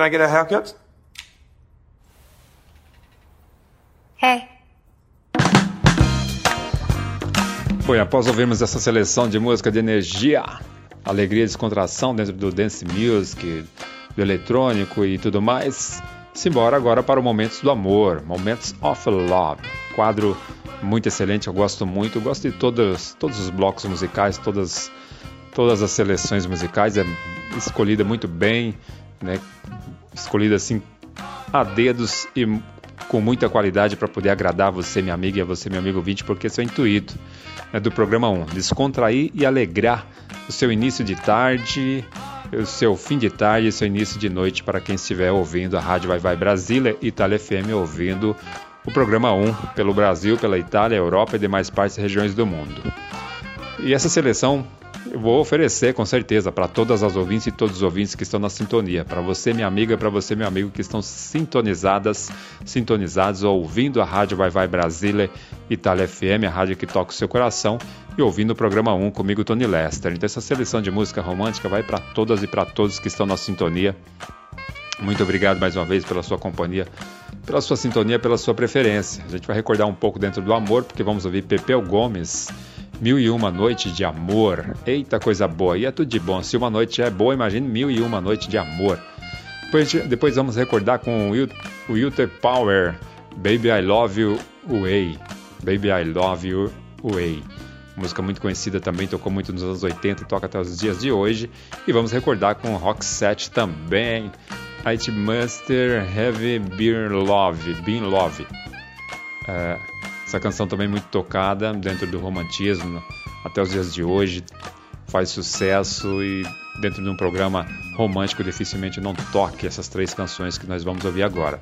Can I get a haircut? Hey. Foi após ouvirmos essa seleção de música de energia, alegria e descontração dentro do dance music, do eletrônico e tudo mais, simbora agora para o Momentos do Amor, Momentos of Love, quadro muito excelente, eu gosto muito, eu gosto de todos, todos os blocos musicais, todas, todas as seleções musicais, é escolhida muito bem, né? Escolhida assim a dedos e com muita qualidade para poder agradar você, minha amiga, e a você, meu amigo ouvinte, porque esse é o intuito né, do programa 1, descontrair e alegrar o seu início de tarde, o seu fim de tarde e seu início de noite para quem estiver ouvindo a Rádio Vai Vai Brasília e Itália FM ouvindo o programa 1 pelo Brasil, pela Itália, Europa e demais partes e regiões do mundo. E essa seleção eu vou oferecer com certeza para todas as ouvintes e todos os ouvintes que estão na sintonia. Para você, minha amiga, para você, meu amigo, que estão sintonizadas, sintonizados, ouvindo a Rádio Vai Vai Brasília, Itália FM, a rádio que toca o seu coração, e ouvindo o programa 1 comigo, Tony Lester. Então, essa seleção de música romântica vai para todas e para todos que estão na sintonia. Muito obrigado mais uma vez pela sua companhia, pela sua sintonia, pela sua preferência. A gente vai recordar um pouco dentro do amor, porque vamos ouvir Pepeu Gomes. Mil e uma noite de amor. Eita coisa boa. E é tudo de bom. Se uma noite é boa, imagine mil e uma noite de amor. Depois, depois vamos recordar com o Wilter Power. Baby I Love You Way. Baby I Love You Way. Música muito conhecida também, tocou muito nos anos 80 e toca até os dias de hoje. E vamos recordar com Rock Set também. It Master Heavy Beer Love. Bean Love. É, essa canção também muito tocada dentro do romantismo até os dias de hoje, faz sucesso e dentro de um programa romântico dificilmente não toque essas três canções que nós vamos ouvir agora.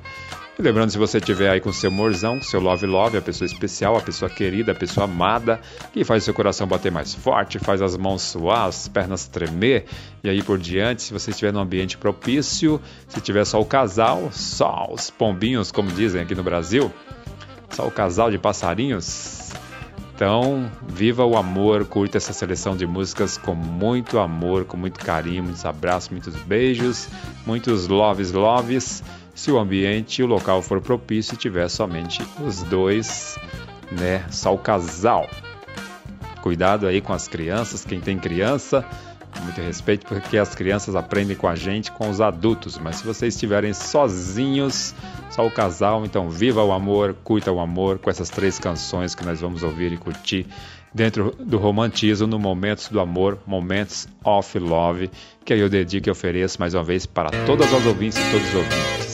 E lembrando, se você estiver aí com seu morzão, seu love love, a pessoa especial, a pessoa querida, a pessoa amada, que faz seu coração bater mais forte, faz as mãos suar, as pernas tremer e aí por diante, se você estiver num ambiente propício, se tiver só o casal, só os pombinhos, como dizem aqui no Brasil, só o casal de passarinhos. Então, viva o amor, curta essa seleção de músicas com muito amor, com muito carinho, muitos abraços, muitos beijos, muitos loves, loves. Se o ambiente e o local for propício e tiver somente os dois, né? Só o casal. Cuidado aí com as crianças, quem tem criança, muito respeito, porque as crianças aprendem com a gente, com os adultos. Mas se vocês estiverem sozinhos, só o casal, então viva o amor, curta o amor com essas três canções que nós vamos ouvir e curtir dentro do romantismo, no Momentos do Amor, Momentos of Love, que eu dedico e ofereço mais uma vez para todas as ouvintes e todos os ouvintes.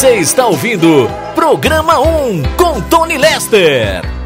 Você está ouvindo Programa 1 com Tony Lester.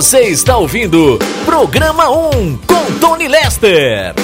Você está ouvindo Programa 1 com Tony Lester.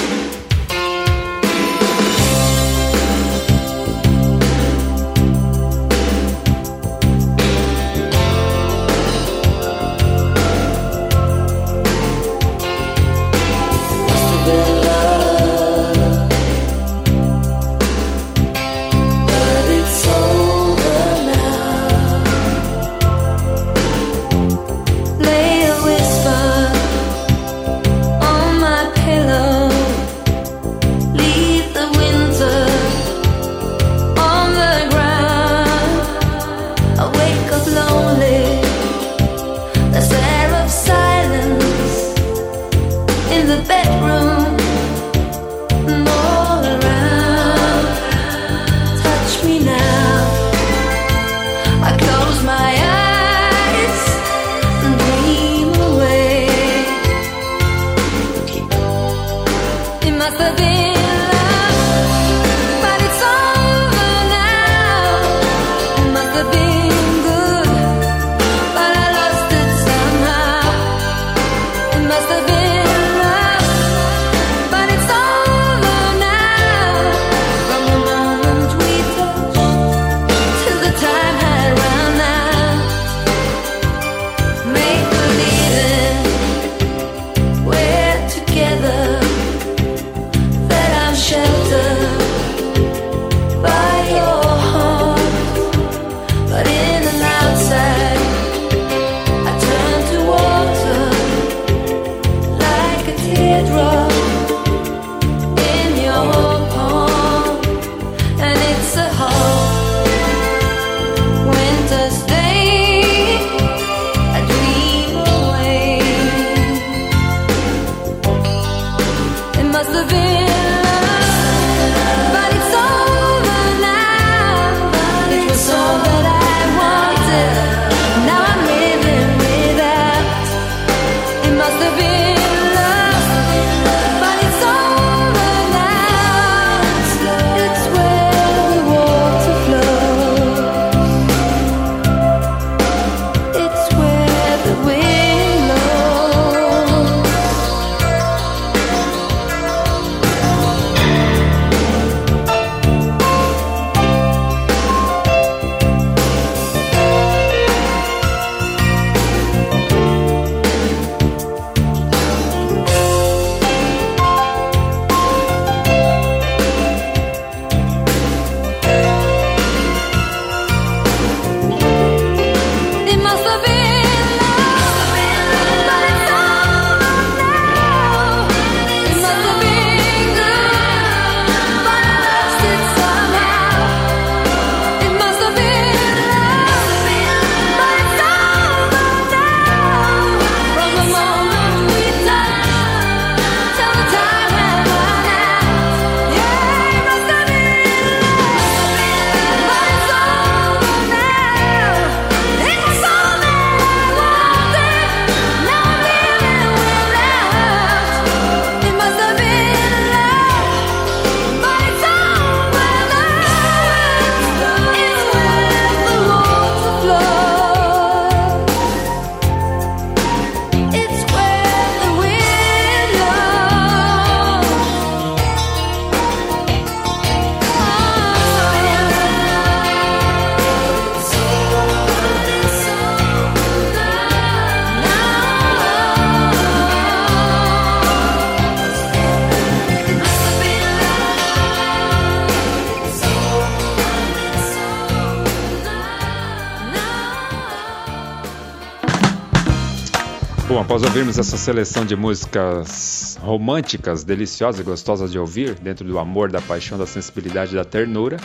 Ouvirmos essa seleção de músicas românticas, deliciosas e gostosas de ouvir, dentro do amor, da paixão, da sensibilidade e da ternura,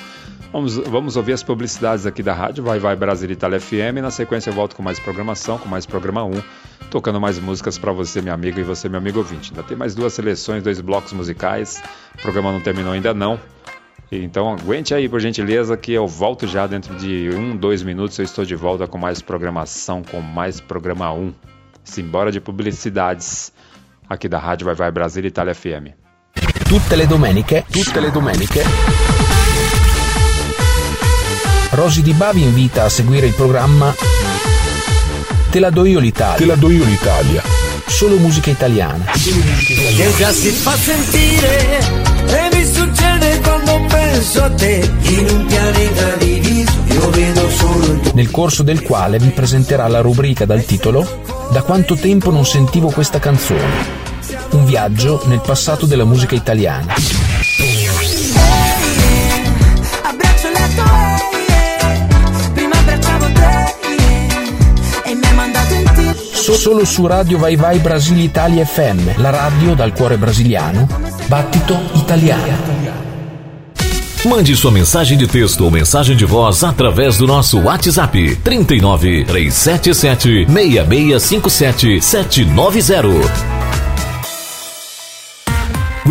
vamos, vamos ouvir as publicidades aqui da rádio Vai Vai Brasil Itália FM. Na sequência eu volto com mais programação, com mais programa 1, tocando mais músicas para você, meu amigo, e você, meu amigo ouvinte. Ainda tem mais duas seleções, dois blocos musicais. O programa não terminou ainda não. Então aguente aí, por gentileza, que eu volto já dentro de um, dois minutos. Eu estou de volta com mais programação, com mais programa 1. Simbora de publicidades aqui da Rádio Vai Vai Brasil Itália FM. Tutte le domeniche, tutte le domeniche. Rosy Di Ba vi invita a seguire il programma Te la do io l'Italia. Te la do io l'Italia. Solo musica italiana. Che già si fa sentire e mi succede quando penso a te in un pianeta diviso io vedo solo il Nel corso del quale vi presenterà la rubrica dal titolo Da quanto tempo non sentivo questa canzone. Un viaggio nel passato della musica italiana. Solo su Radio Vai Vai Brasil Italia FM, la radio dal cuore brasiliano. Battito italiano. Mande sua mensagem de texto ou mensagem de voz através do nosso WhatsApp 39 377 6657 790.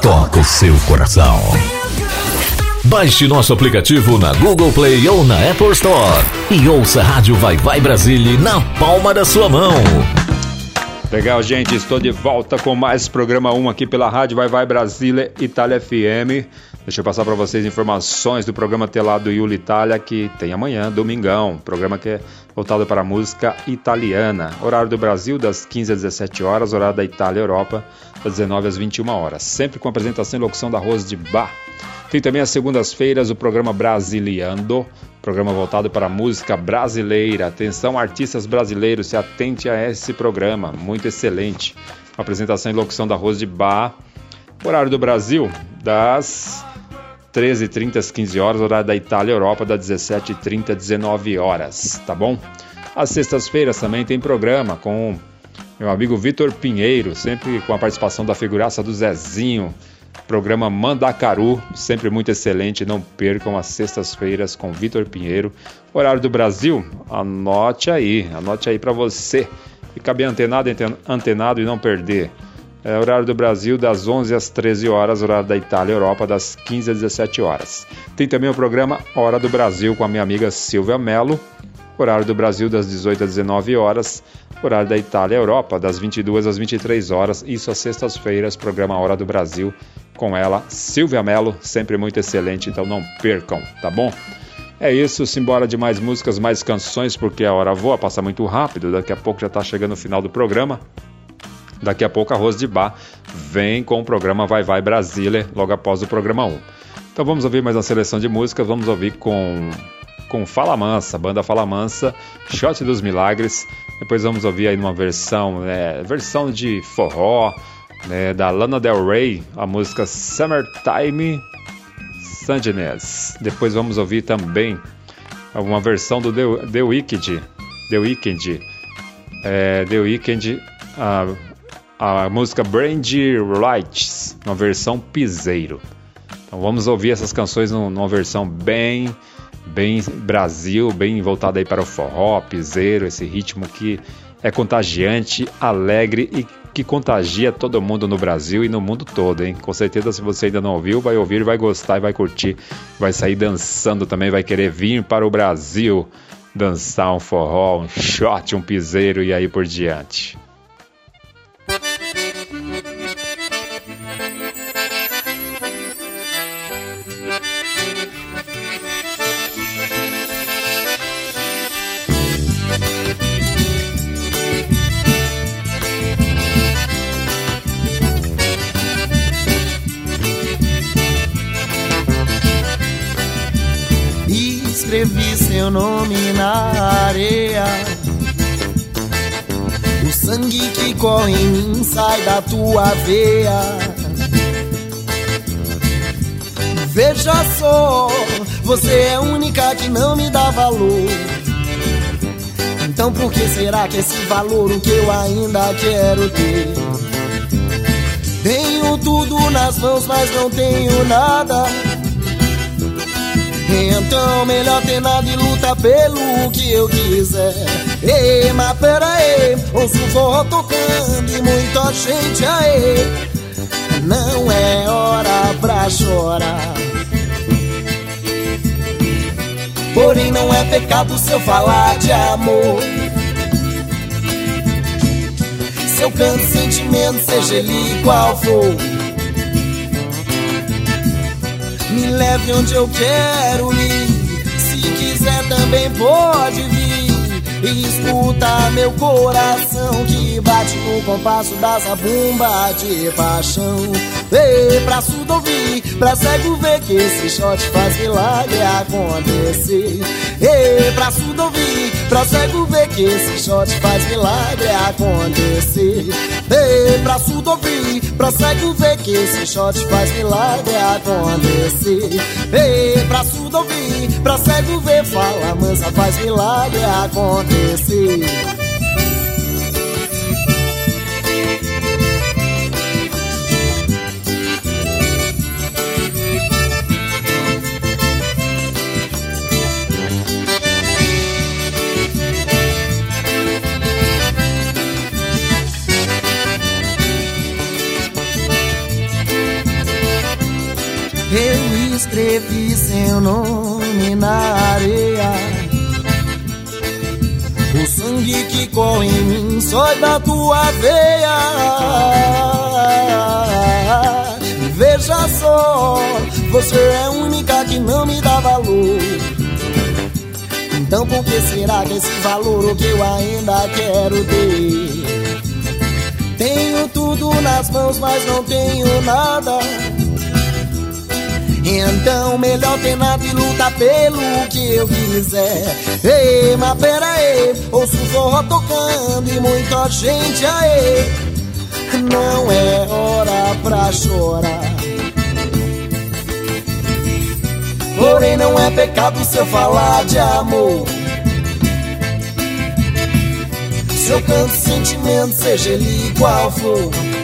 toca o seu coração. Baixe nosso aplicativo na Google Play ou na Apple Store e ouça a Rádio Vai Vai Brasília na palma da sua mão. Legal, gente, estou de volta com mais programa 1 aqui pela Rádio Vai Vai Brasília Itália FM. Deixa eu passar para vocês informações do programa Telado Iuli Itália que tem amanhã, domingão. Programa que é voltado para a música italiana. Horário do Brasil das 15 às 17 horas, horário da Itália Europa das 19 às 21 horas. Sempre com apresentação e locução da Rose de Bar. Tem também às segundas-feiras o programa Brasiliando, programa voltado para a música brasileira. Atenção, artistas brasileiros, se atente a esse programa, muito excelente. Apresentação e locução da Rose de Bar. Horário do Brasil, das 13h30 às 15 horas, horário da Itália Europa, das 17h30 às 19 horas, tá bom? Às sextas-feiras também tem programa com meu amigo Vitor Pinheiro, sempre com a participação da figuraça do Zezinho. Programa Mandacaru, sempre muito excelente. Não percam as sextas-feiras com Vitor Pinheiro. Horário do Brasil, anote aí, anote aí para você. Ficar bem antenado, antenado e não perder. É, horário do Brasil das 11 às 13 horas, horário da Itália e Europa das 15 às 17 horas. Tem também o programa Hora do Brasil com a minha amiga Silvia Mello. Horário do Brasil das 18 às 19 horas, horário da Itália e Europa das 22 às 23 horas. Isso às sextas-feiras, programa Hora do Brasil com ela, Silvia Mello, sempre muito excelente, então não percam, tá bom? É isso, simbora de mais músicas, mais canções, porque a hora voa, passa muito rápido, daqui a pouco já tá chegando o final do programa. Daqui a pouco a Rose de Bar vem com o programa Vai Vai Brasília, logo após o programa 1. Então vamos ouvir mais uma seleção de músicas, vamos ouvir com com Fala Mansa, banda Fala Mansa, Shot dos Milagres. Depois vamos ouvir aí uma versão, né, versão de forró, né, da Lana Del Rey, a música Summertime Sadness. Depois vamos ouvir também uma versão do The, The Weeknd, The Weeknd, é, The Weeknd, a, a música Brand Lights, uma versão piseiro. Então vamos ouvir essas canções num- numa versão bem, bem Brasil, bem voltada aí para o forró, piseiro, esse ritmo que é contagiante, alegre e que contagia todo mundo no Brasil e no mundo todo, hein? Com certeza, se você ainda não ouviu, vai ouvir, vai gostar e vai curtir, vai sair dançando também, vai querer vir para o Brasil dançar um forró, um shot, um piseiro e aí por diante. Sangue que corre em mim sai da tua veia. Veja só, você é a única que não me dá valor. Então por que será que esse valor o que eu ainda quero ter? Tenho tudo nas mãos, mas não tenho nada. Então melhor ter nada e luta pelo que eu quiser. Ei, mas pera aí, ouço o forró tocando e muita gente aí. Não é hora pra chorar. Porém não é pecado se eu falar de amor. Se eu canto sentimento, seja ele qual for. Me leve onde eu quero ir. Se quiser também pode vir. Escuta meu coração que bate no compasso da zabumba de paixão. Ei, pra surdo ouvir, pra cego ver que esse shot faz milagre acontecer. Ei, pra surdo ouvir, pra cego ver que esse shot faz milagre acontecer. Ei, pra surdo ouvir, pra cego ver que esse shot faz milagre acontecer. Ei, pra surdo ouvir, pra cego ver, fala mansa, faz milagre acontecer. Escrevi seu nome na areia. O sangue que corre em mim só da tua veia. Veja só, você é a única que não me dá valor. Então por que será que esse valor o que eu ainda quero ter? Tenho tudo nas mãos, mas não tenho nada. Então melhor ter nada e lutar pelo que eu quiser. Ei, mas pera aí, ouço forró tocando e muita gente aí. Não é hora pra chorar. Porém não é pecado se eu falar de amor. Se eu canto sentimento, seja ele qual for.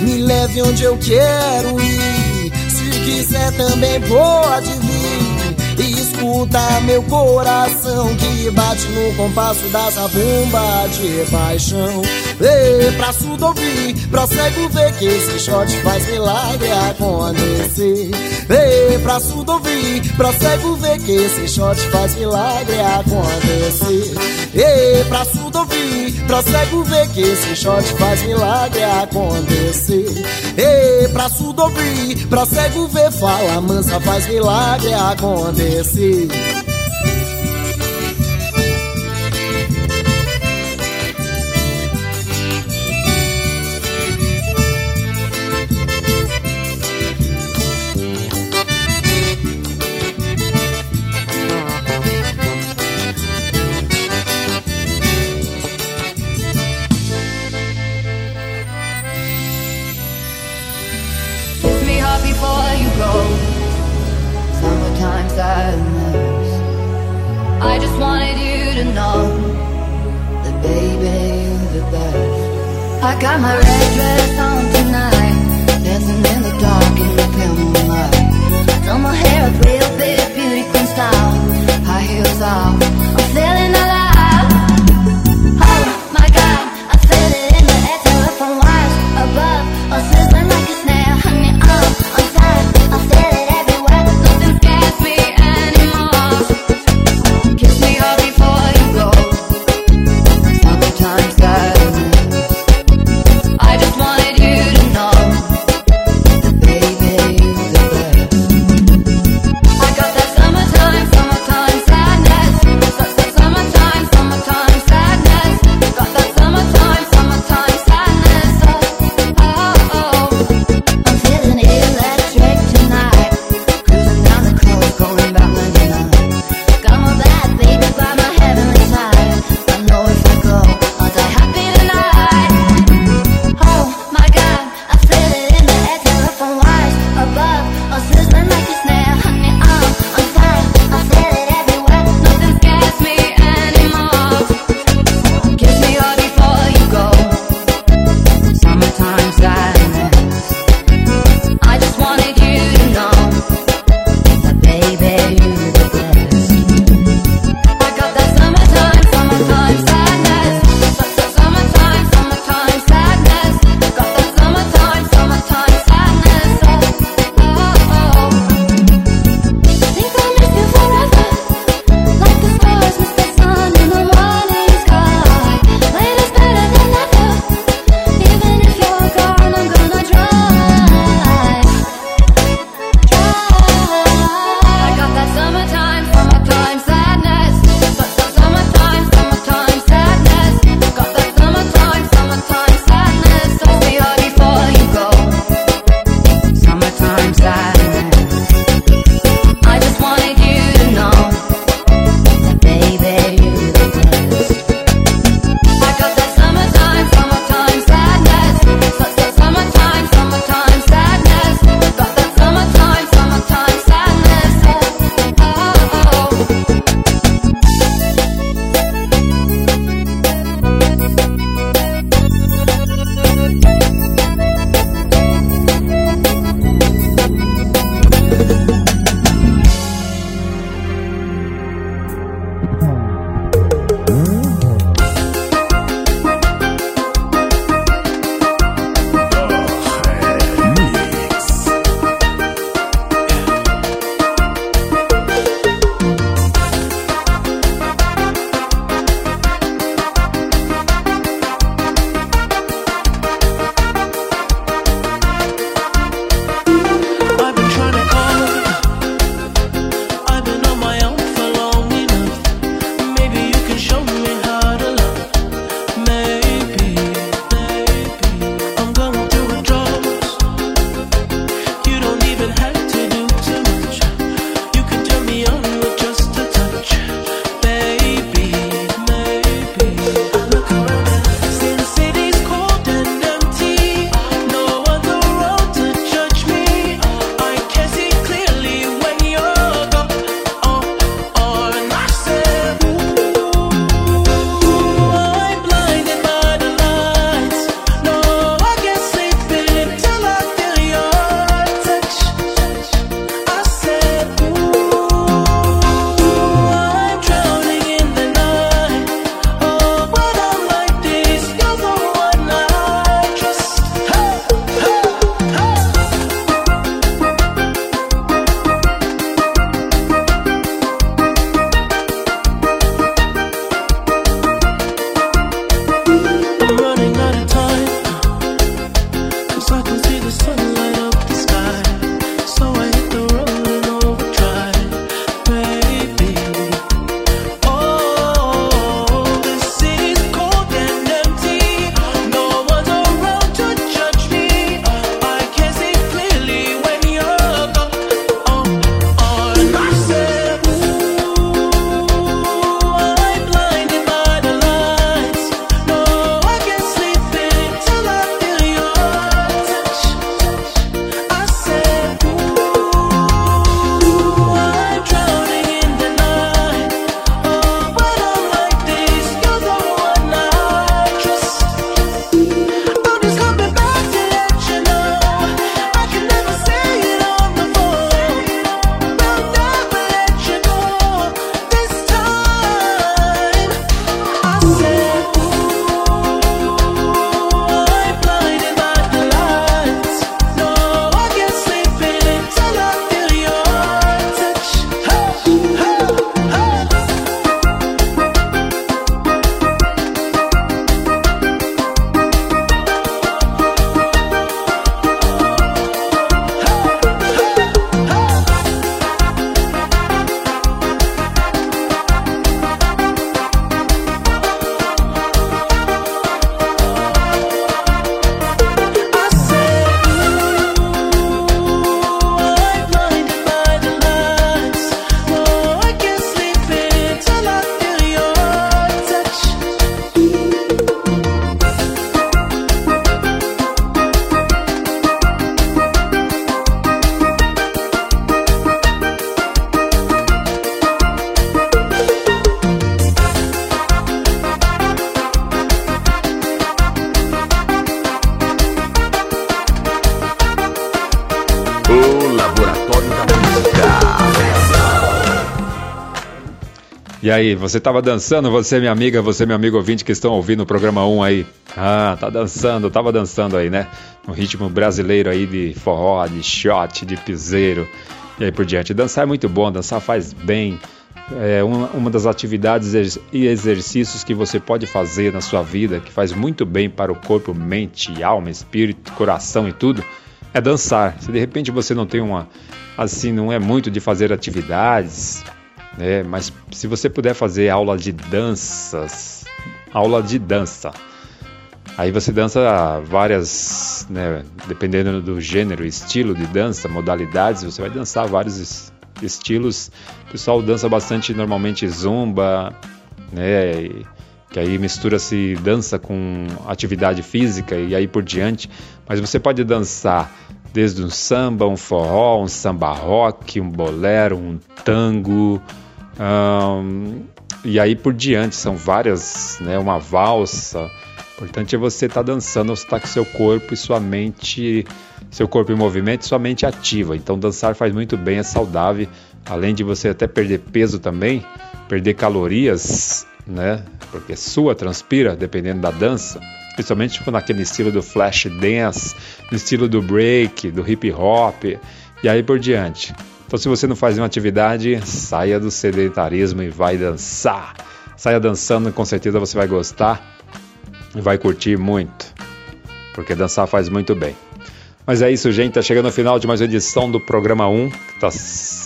Me leve onde eu quero ir. Se quiser também pode vir. E escuta meu coração que bate no compasso da zabumba de paixão. Ei, pra surdo ouvir, pra cego ver que esse shot faz milagre acontecer. Ei, pra surdo ouvir, pra cego ver que esse shot faz milagre acontecer. Ei, pra surdo ouvir, pra cego ver que esse shot faz milagre acontecer. Ei, pra surdo ouvir, pra cego ver, fala mansa, faz milagre acontecer. E aí, você tava dançando, você minha amiga, você meu amigo ouvinte que estão ouvindo o programa 1 aí? Ah, tá dançando, tava dançando aí, né? No ritmo brasileiro aí de forró, de shot, de piseiro e aí por diante. Dançar é muito bom, dançar faz bem. É uma, uma das atividades e exercícios que você pode fazer na sua vida, que faz muito bem para o corpo, mente, alma, espírito, coração e tudo, é dançar. Se de repente você não tem uma, assim, não é muito de fazer atividades, né? Mas se você puder fazer aula de danças, aula de dança, aí você dança várias, né? Dependendo do gênero, estilo de dança, modalidades, você vai dançar vários es- estilos. O pessoal dança bastante normalmente zumba, né? Que aí mistura-se dança com atividade física e aí por diante. Mas você pode dançar desde um samba, um forró, um samba rock, um bolero, um tango, ahn, e aí por diante. São várias, né? Uma valsa. Importante é você estar dançando, você estar com seu corpo e sua mente, seu corpo em movimento e sua mente ativa. Então dançar faz muito bem, é saudável. Além de você até perder peso também, perder calorias, né? Porque sua transpira, dependendo da dança. Principalmente tipo, naquele estilo do flash dance, no estilo do break, do hip hop e aí por diante. Então, se você não faz uma atividade, saia do sedentarismo e vai dançar. Saia dançando, com certeza você vai gostar e vai curtir muito, porque dançar faz muito bem. Mas é isso, gente. Tá chegando ao final de mais uma edição do programa 1, que, tá-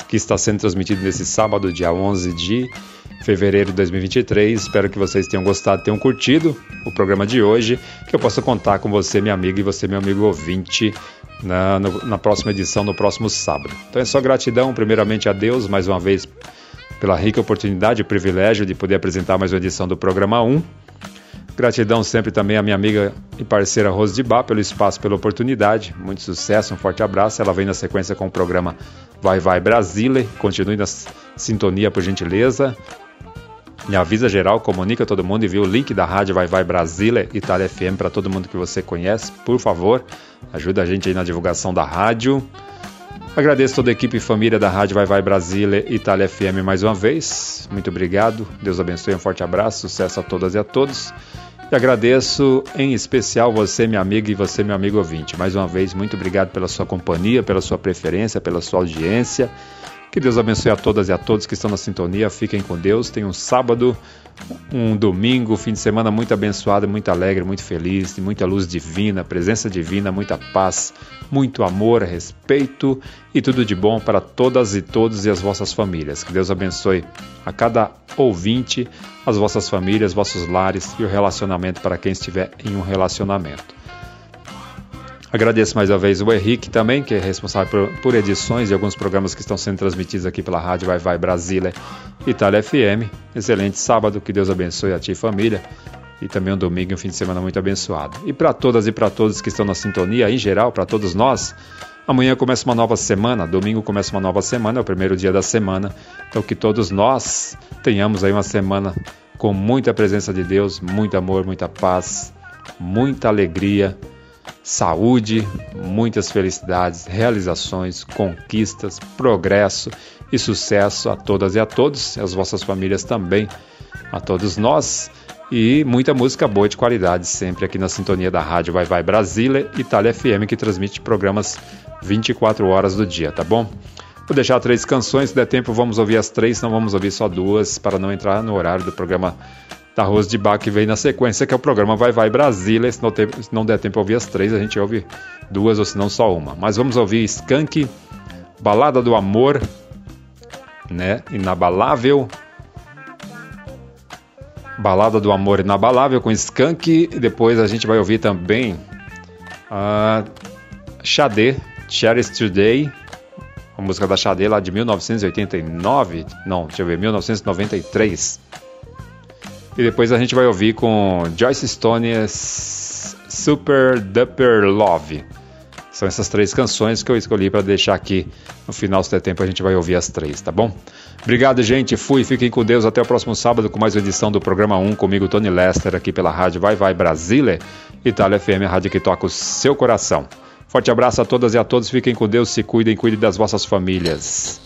que está sendo transmitido nesse sábado, dia 11 de fevereiro de 2023. Espero que vocês tenham gostado, tenham curtido o programa de hoje, que eu possa contar com você, minha amiga, e você, meu amigo ouvinte, na, no- na próxima edição, no próximo sábado. Então é só gratidão, primeiramente a Deus, mais uma vez, pela rica oportunidade e privilégio de poder apresentar mais uma edição do programa 1. Gratidão sempre também à minha amiga e parceira Rose de Bar pelo espaço, pela oportunidade. Muito sucesso, um forte abraço. Ela vem na sequência com o programa Vai Vai Brasília. Continue na sintonia, por gentileza. E avisa geral, comunica todo mundo e viu o link da rádio Vai Vai Brasília Itália FM para todo mundo que você conhece. Por favor, ajuda a gente aí na divulgação da rádio. Agradeço toda a equipe e família da Rádio Vai Vai Brasília Itália FM mais uma vez. Muito obrigado. Deus abençoe. Um forte abraço. Sucesso a todas e a todos. E agradeço em especial você, minha amiga, e você, meu amigo ouvinte. Mais uma vez, muito obrigado pela sua companhia, pela sua preferência, pela sua audiência. Que Deus abençoe a todas e a todos que estão na sintonia. Fiquem com Deus. Tenham um sábado, um domingo, fim de semana muito abençoado, muito alegre, muito feliz, de muita luz divina, presença divina, muita paz, muito amor, respeito e tudo de bom para todas e todos e as vossas famílias. Que Deus abençoe a cada ouvinte, as vossas famílias, vossos lares e o relacionamento para quem estiver em um relacionamento. Agradeço mais uma vez o Henrique também, que é responsável por, por edições de alguns programas que estão sendo transmitidos aqui pela Rádio Vai Vai Brasília Itália FM. Excelente sábado, que Deus abençoe a ti e família. E também um domingo e um fim de semana muito abençoado. E para todas e para todos que estão na sintonia, em geral, para todos nós, amanhã começa uma nova semana, domingo começa uma nova semana, é o primeiro dia da semana. Então que todos nós tenhamos aí uma semana com muita presença de Deus, muito amor, muita paz, muita alegria saúde, muitas felicidades, realizações, conquistas, progresso e sucesso a todas e a todos, e as vossas famílias também, a todos nós. E muita música boa de qualidade sempre aqui na sintonia da Rádio Vai Vai Brasília, Itália FM, que transmite programas 24 horas do dia, tá bom? Vou deixar três canções, se der tempo vamos ouvir as três, não vamos ouvir só duas, para não entrar no horário do programa da Rose de Bar que vem na sequência, que é o programa Vai Vai Brasília. Se não, tem- se não der tempo ouvir as três, a gente ouve duas ou se não só uma. Mas vamos ouvir Skank, Balada do Amor, né? Inabalável. Balada do Amor Inabalável com Skank. Depois a gente vai ouvir também a Xadê, Cherish Today. A música da Xadê lá de 1989. Não, deixa eu ver, 1993. E depois a gente vai ouvir com Joyce Stone Super Duper Love. São essas três canções que eu escolhi para deixar aqui no final, se der tempo, a gente vai ouvir as três, tá bom? Obrigado, gente. Fui, fiquem com Deus. Até o próximo sábado com mais uma edição do programa 1 comigo, Tony Lester, aqui pela rádio Vai Vai Brasília, Itália FM, a rádio que toca o seu coração. Forte abraço a todas e a todos. Fiquem com Deus, se cuidem, cuidem das vossas famílias.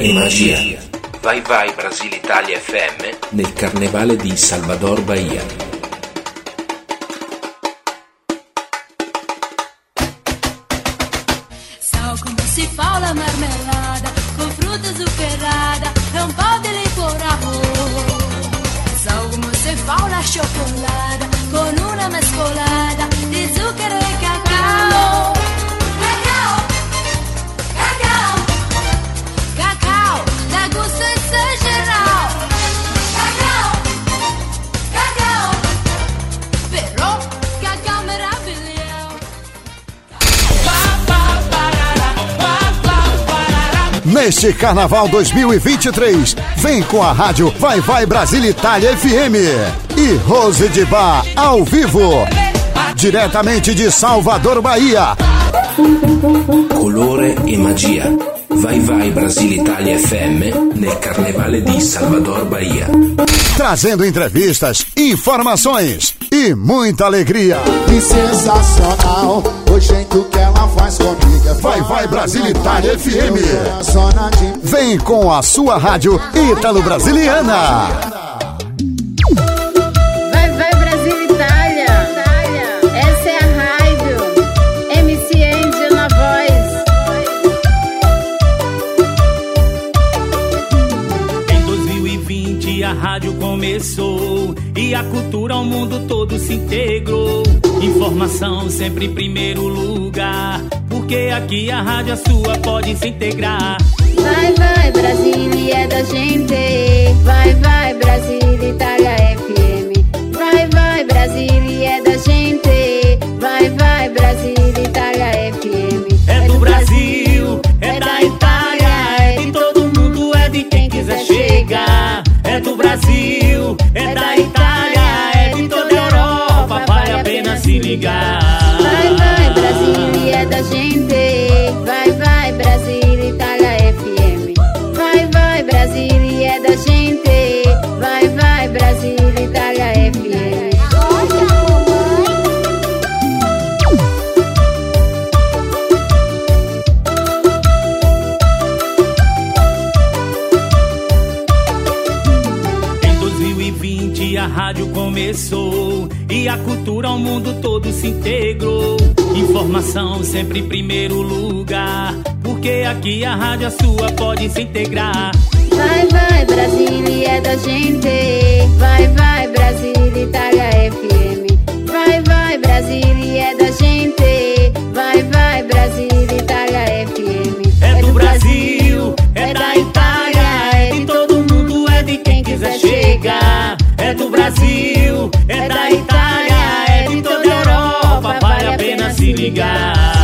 E magia. Vai vai Brasil Italia FM nel carnevale di Salvador Bahia. Sal como se fala, mas... Neste Carnaval 2023, vem com a rádio Vai Vai Brasília Itália FM e Rose de Bar ao vivo, diretamente de Salvador, Bahia. Colore e magia. Vai vai Brasile Italia FM nel Carnevale di Salvador Bahia. Trazendo entrevistas, informações e muita alegria. Que sensacional, o jeito que ela faz comigo. é Vai, vai, Brasília Itália FM. De Vem com a sua rádio Ítalo Brasiliana. Vai, vai, Brasil, Itália. Essa é a rádio. MC Angel na voz. Em 2020 a rádio começou e a cultura ao mundo todo se integrou. Informação sempre em primeiro lugar, porque aqui a rádio é sua pode se integrar. Vai, vai, Brasília é da gente. Vai, vai, Brasília, Itália FM. Vai, vai, Brasília é da gente. Vai, vai, Brasília, Itália FM. É do Brasil, é da Itália, é de todo mundo, é de quem quiser chegar. É do Brasil, é da Itália, ligar. mundo todo se integrou. Informação sempre em primeiro lugar, porque aqui a rádio é sua pode se integrar. Vai, vai, Brasília é da gente. Vai, vai, Brasília, Itália FM. Vai, vai, Brasília é da gente. Vai, vai, Brasília, Itália FM. É, do é Brasil, é, é da Itália, é de todo mundo, é de quem quiser chegar. É do Brasil, é da é Itália. ligar.